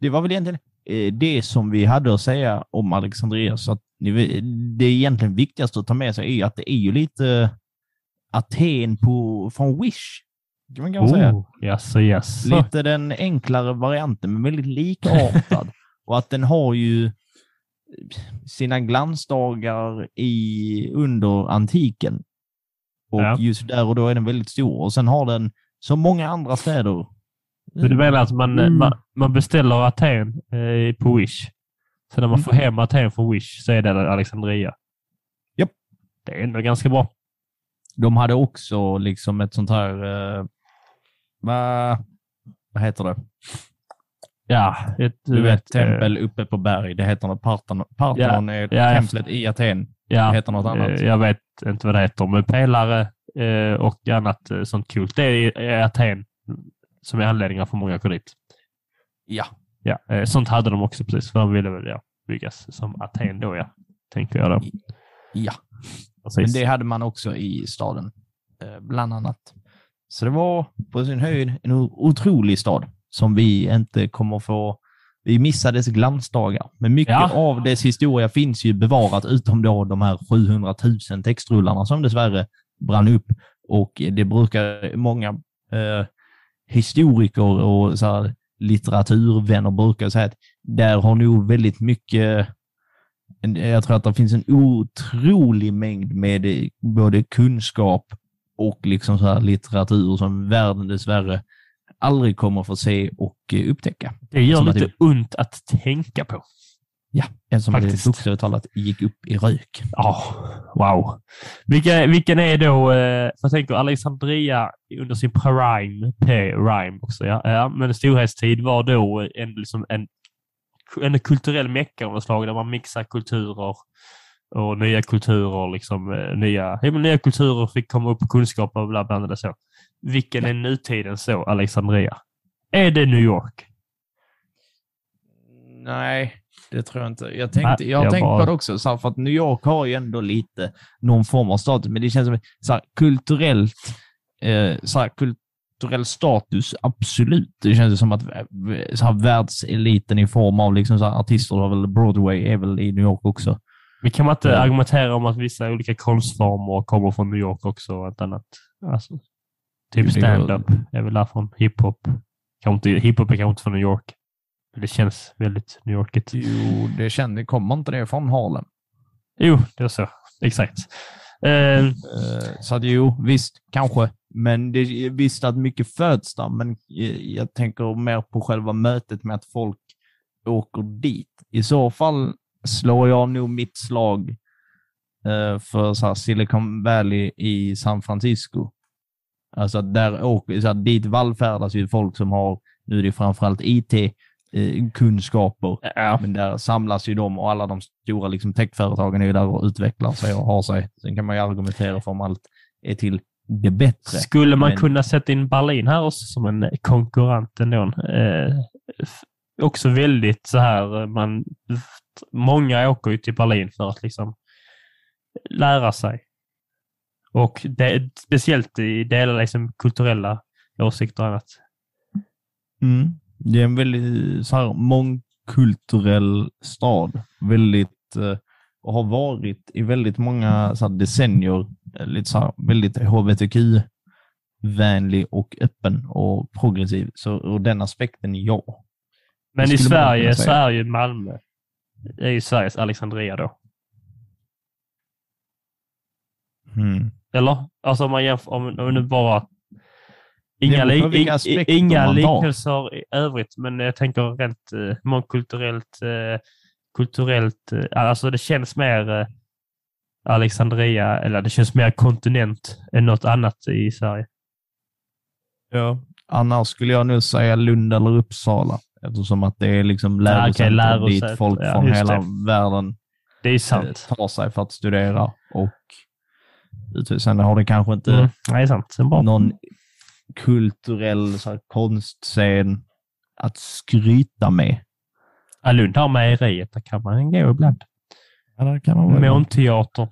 [SPEAKER 2] det var väl egentligen eh, det som vi hade att säga om Alexandria. Så att det egentligen viktigaste att ta med sig är att det är ju lite Aten på, från Wish. Kan man säga.
[SPEAKER 1] Oh, jaså, jaså.
[SPEAKER 2] Lite den enklare varianten, men väldigt likartad. och att den har ju sina glansdagar i, under antiken. Och
[SPEAKER 1] Ja.
[SPEAKER 2] just där och då är den väldigt stor. Och sen har den så många andra städer.
[SPEAKER 1] Så du menar att man,
[SPEAKER 2] Mm.
[SPEAKER 1] man, man beställer Aten eh, på Wish. Så när man
[SPEAKER 2] Mm.
[SPEAKER 1] får hem Aten från Wish så är det Alexandria?
[SPEAKER 2] Japp.
[SPEAKER 1] Det är ändå ganska bra.
[SPEAKER 2] De hade också liksom ett sånt här... Eh, vad, vad heter det?
[SPEAKER 1] Ja, ett,
[SPEAKER 2] Du vet,
[SPEAKER 1] eh,
[SPEAKER 2] tempel uppe på berg. Det heter något Parthenon. Parthenon är
[SPEAKER 1] ja,
[SPEAKER 2] templet i Aten.
[SPEAKER 1] ja,
[SPEAKER 2] det heter något annat.
[SPEAKER 1] eh, Jag vet inte vad det heter, men pelare eh, och annat eh, sånt kul. Det är, är Aten som är anledningen för många går dit.
[SPEAKER 2] Ja.
[SPEAKER 1] Ja, eh, sånt hade de också precis, för de ville väl ja, byggas som Aten då, ja. Tänker jag då.
[SPEAKER 2] Ja.
[SPEAKER 1] Precis.
[SPEAKER 2] Men det hade man också i staden, eh, bland annat. Så det var på sin höjd en otrolig stad som vi inte kommer få... Vi missade dess glansdagar, men mycket
[SPEAKER 1] Ja.
[SPEAKER 2] av dess historia finns ju bevarat, utom då de här 700 000 textrullarna som dessvärre brann upp. Och det brukar många eh, historiker och så här, litteraturvänner brukar säga att där har nog väldigt mycket jag tror att det finns en otrolig mängd med både kunskap och liksom så här litteratur som världen dessvärre aldrig kommer få se och eh, upptäcka.
[SPEAKER 1] det gör
[SPEAKER 2] som
[SPEAKER 1] lite
[SPEAKER 2] det-
[SPEAKER 1] ont att tänka på.
[SPEAKER 2] Ja, eftersom det
[SPEAKER 1] Faktiskt.
[SPEAKER 2] bokstavligt talat gick upp i rök.
[SPEAKER 1] Ja, wow. Vilka, vilken är då, eh, för jag tänker Alexandria under sin prime, P-rime också, ja, ja, men storhetstid var då en, liksom en, en kulturell mecka av något slag där man mixar kulturer och nya kulturer, liksom eh, nya, ja, nya kulturer fick komma upp kunskap och bla bla bla så. Vilken är nutiden så, Alexandria? Är det New York?
[SPEAKER 2] Nej, det tror jag inte. Jag, tänkte,
[SPEAKER 1] Nej,
[SPEAKER 2] jag har
[SPEAKER 1] jag
[SPEAKER 2] tänkt
[SPEAKER 1] bara-
[SPEAKER 2] på det också, så här, för att New York har ju ändå lite någon form av status, men det känns som så här, kulturellt, eh, så här, kulturell status, absolut. Det känns som att eh, så här, världseliten i form av liksom, så här, artister, har väl Broadway är väl i New York också.
[SPEAKER 1] Vi kan man inte
[SPEAKER 2] Ja.
[SPEAKER 1] argumentera om att vissa olika konstformer kommer från New York också och annat. Alltså, typ stand-up är väl därifrån. Hiphop. Hiphop är kanske inte från New York. Det känns väldigt New Yorkigt.
[SPEAKER 2] Jo, det känner, kommer inte det från Harlem?
[SPEAKER 1] Jo, det är så. Exakt. Eh,
[SPEAKER 2] Så att jo, visst, kanske. Men det visst att mycket föds där, men eh, jag tänker mer på själva mötet med att folk åker dit. I så fall slår jag nog mitt slag eh, för så Silicon Valley i San Francisco. Alltså där åker, så här, dit vallfärdas ju folk som har, nu är det framförallt IT-kunskaper,
[SPEAKER 1] ja.
[SPEAKER 2] men där samlas ju de och alla de stora liksom, techföretagen är ju där och utvecklar sig och har sig. Sen kan man ju argumentera för om allt är till det bättre.
[SPEAKER 1] Skulle man
[SPEAKER 2] Men-
[SPEAKER 1] kunna sätta in Berlin här också som en konkurrent ändå? Eh, också väldigt så här, eh, man, många åker ju till Berlin för att liksom lära sig. Och det, speciellt i delar liksom kulturella åsikter och annat.
[SPEAKER 2] Mm. Det är en väldigt så här, mångkulturell stad. Väldigt, eh, och har varit i väldigt många så här, decennier lite så här, väldigt hbtq-vänlig och öppen och progressiv. Så ur den aspekten, ja.
[SPEAKER 1] Men i Sverige så är ju Malmö är ju Sveriges Alexandria då.
[SPEAKER 2] Mm.
[SPEAKER 1] Eller? Alltså om man jämför, om, om nu bara... Inga, li, inga
[SPEAKER 2] tar.
[SPEAKER 1] liknelser i övrigt, men jag tänker rent eh, mångkulturellt, eh, kulturellt, eh, alltså det känns mer eh, Alexandria, eller det känns mer kontinent än något annat i Sverige.
[SPEAKER 2] Ja. Annars skulle jag nu säga Lund eller Uppsala, eftersom att det är liksom lärosäten
[SPEAKER 1] lärosäte.
[SPEAKER 2] dit folk
[SPEAKER 1] Ja,
[SPEAKER 2] från hela
[SPEAKER 1] det.
[SPEAKER 2] världen
[SPEAKER 1] Det är
[SPEAKER 2] eh,
[SPEAKER 1] sant.
[SPEAKER 2] tar sig för att studera. Och sen har det kanske inte
[SPEAKER 1] Mm. Nej, det
[SPEAKER 2] någon kulturell så här, konstscen att skryta med.
[SPEAKER 1] Ja, Lund har mejeriet, där kan man gå ibland.
[SPEAKER 2] Ja, där kan man
[SPEAKER 1] Månteatern.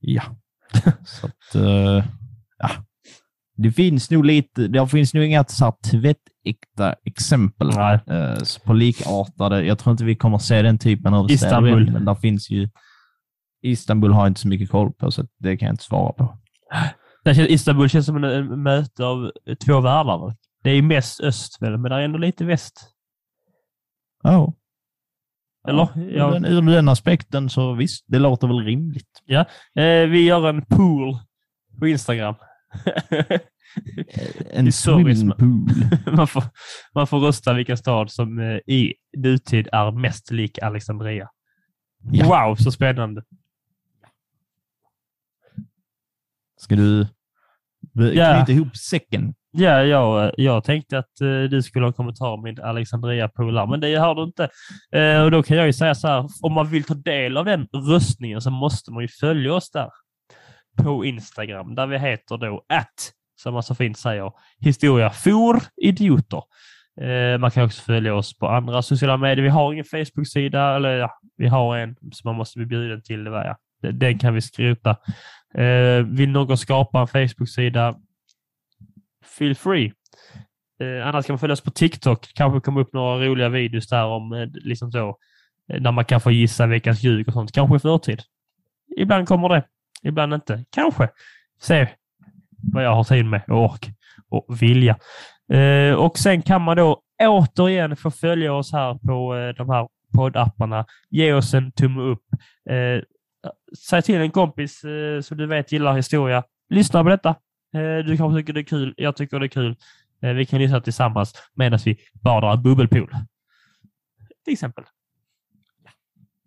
[SPEAKER 2] Ja. så att, eh, ja. Det finns nog lite, det finns nog inga så här tvättäkta exempel eh, på likartade. Jag tror inte vi kommer se den typen av städer
[SPEAKER 1] Istanbul.
[SPEAKER 2] än, men där finns ju Istanbul har jag inte så mycket koll på, så det kan jag inte svara på.
[SPEAKER 1] Det känns, Istanbul känns som en, en möte av två världar. Det är mest öst, väl, men det är ändå lite väst.
[SPEAKER 2] Ja.
[SPEAKER 1] Eller?
[SPEAKER 2] Ja, ur,
[SPEAKER 1] Ja.
[SPEAKER 2] den, ur den aspekten så visst, det låter väl rimligt.
[SPEAKER 1] Eh, vi gör en pool på Instagram.
[SPEAKER 2] En
[SPEAKER 1] I service-
[SPEAKER 2] swimmingpool.
[SPEAKER 1] man, får, man får rösta vilken stad som eh, i nutid är mest lik Alexandria.
[SPEAKER 2] Ja.
[SPEAKER 1] Wow, så spännande.
[SPEAKER 2] Ska du knyta ihop säcken?
[SPEAKER 1] Ja, jag, jag tänkte att eh, du skulle ha en kommentar om min Alexandria polar, men det har du inte. Eh, och då kan jag ju säga så här, om man vill ta del av den röstningen så måste man ju följa oss där på Instagram, där vi heter då att, som man så fint säger, historia for idioter. Eh, man kan också följa oss på andra sociala medier. Vi har ingen Facebook-sida, eller ja, vi har en som man måste bli bjuden till. Det var, ja. Den- kan vi skrota. Eh, vill någon skapa en Facebook-sida, feel free. Eh, annars kan man följa oss på TikTok. Kanske kommer upp några roliga videos där om eh, liksom så, eh, när man kan få gissa veckans ljug och sånt. Kanske i förtid. Ibland kommer det, ibland inte. Kanske. Se vad jag har tid med och ork och vilja. Eh, och sen kan man då återigen få följa oss här på eh, de här poddapparna. Ge oss en tumme upp. Eh, säg till en kompis eh, som du vet gillar historia. Lyssna på detta. Eh, du kanske tycker det är kul. Jag tycker det är kul. Eh, vi kan lyssna tillsammans medan vi badar i bubbelpool. Till exempel.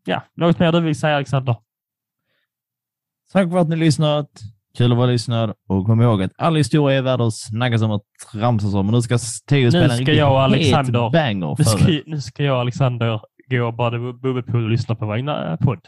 [SPEAKER 1] Ja, något mer du vill säga Alexander?
[SPEAKER 2] Tack för att ni lyssnat. Kul att vara lyssnad och kom ihåg att all historia är värd att snackas om och tramsas om. Men nu ska Theo spela en
[SPEAKER 1] ska
[SPEAKER 2] riktigt het banger
[SPEAKER 1] Nu
[SPEAKER 2] för
[SPEAKER 1] ska,
[SPEAKER 2] er.
[SPEAKER 1] nu ska jag och Alexander gå och bada bubbelpool och lyssna på vår eh, podd.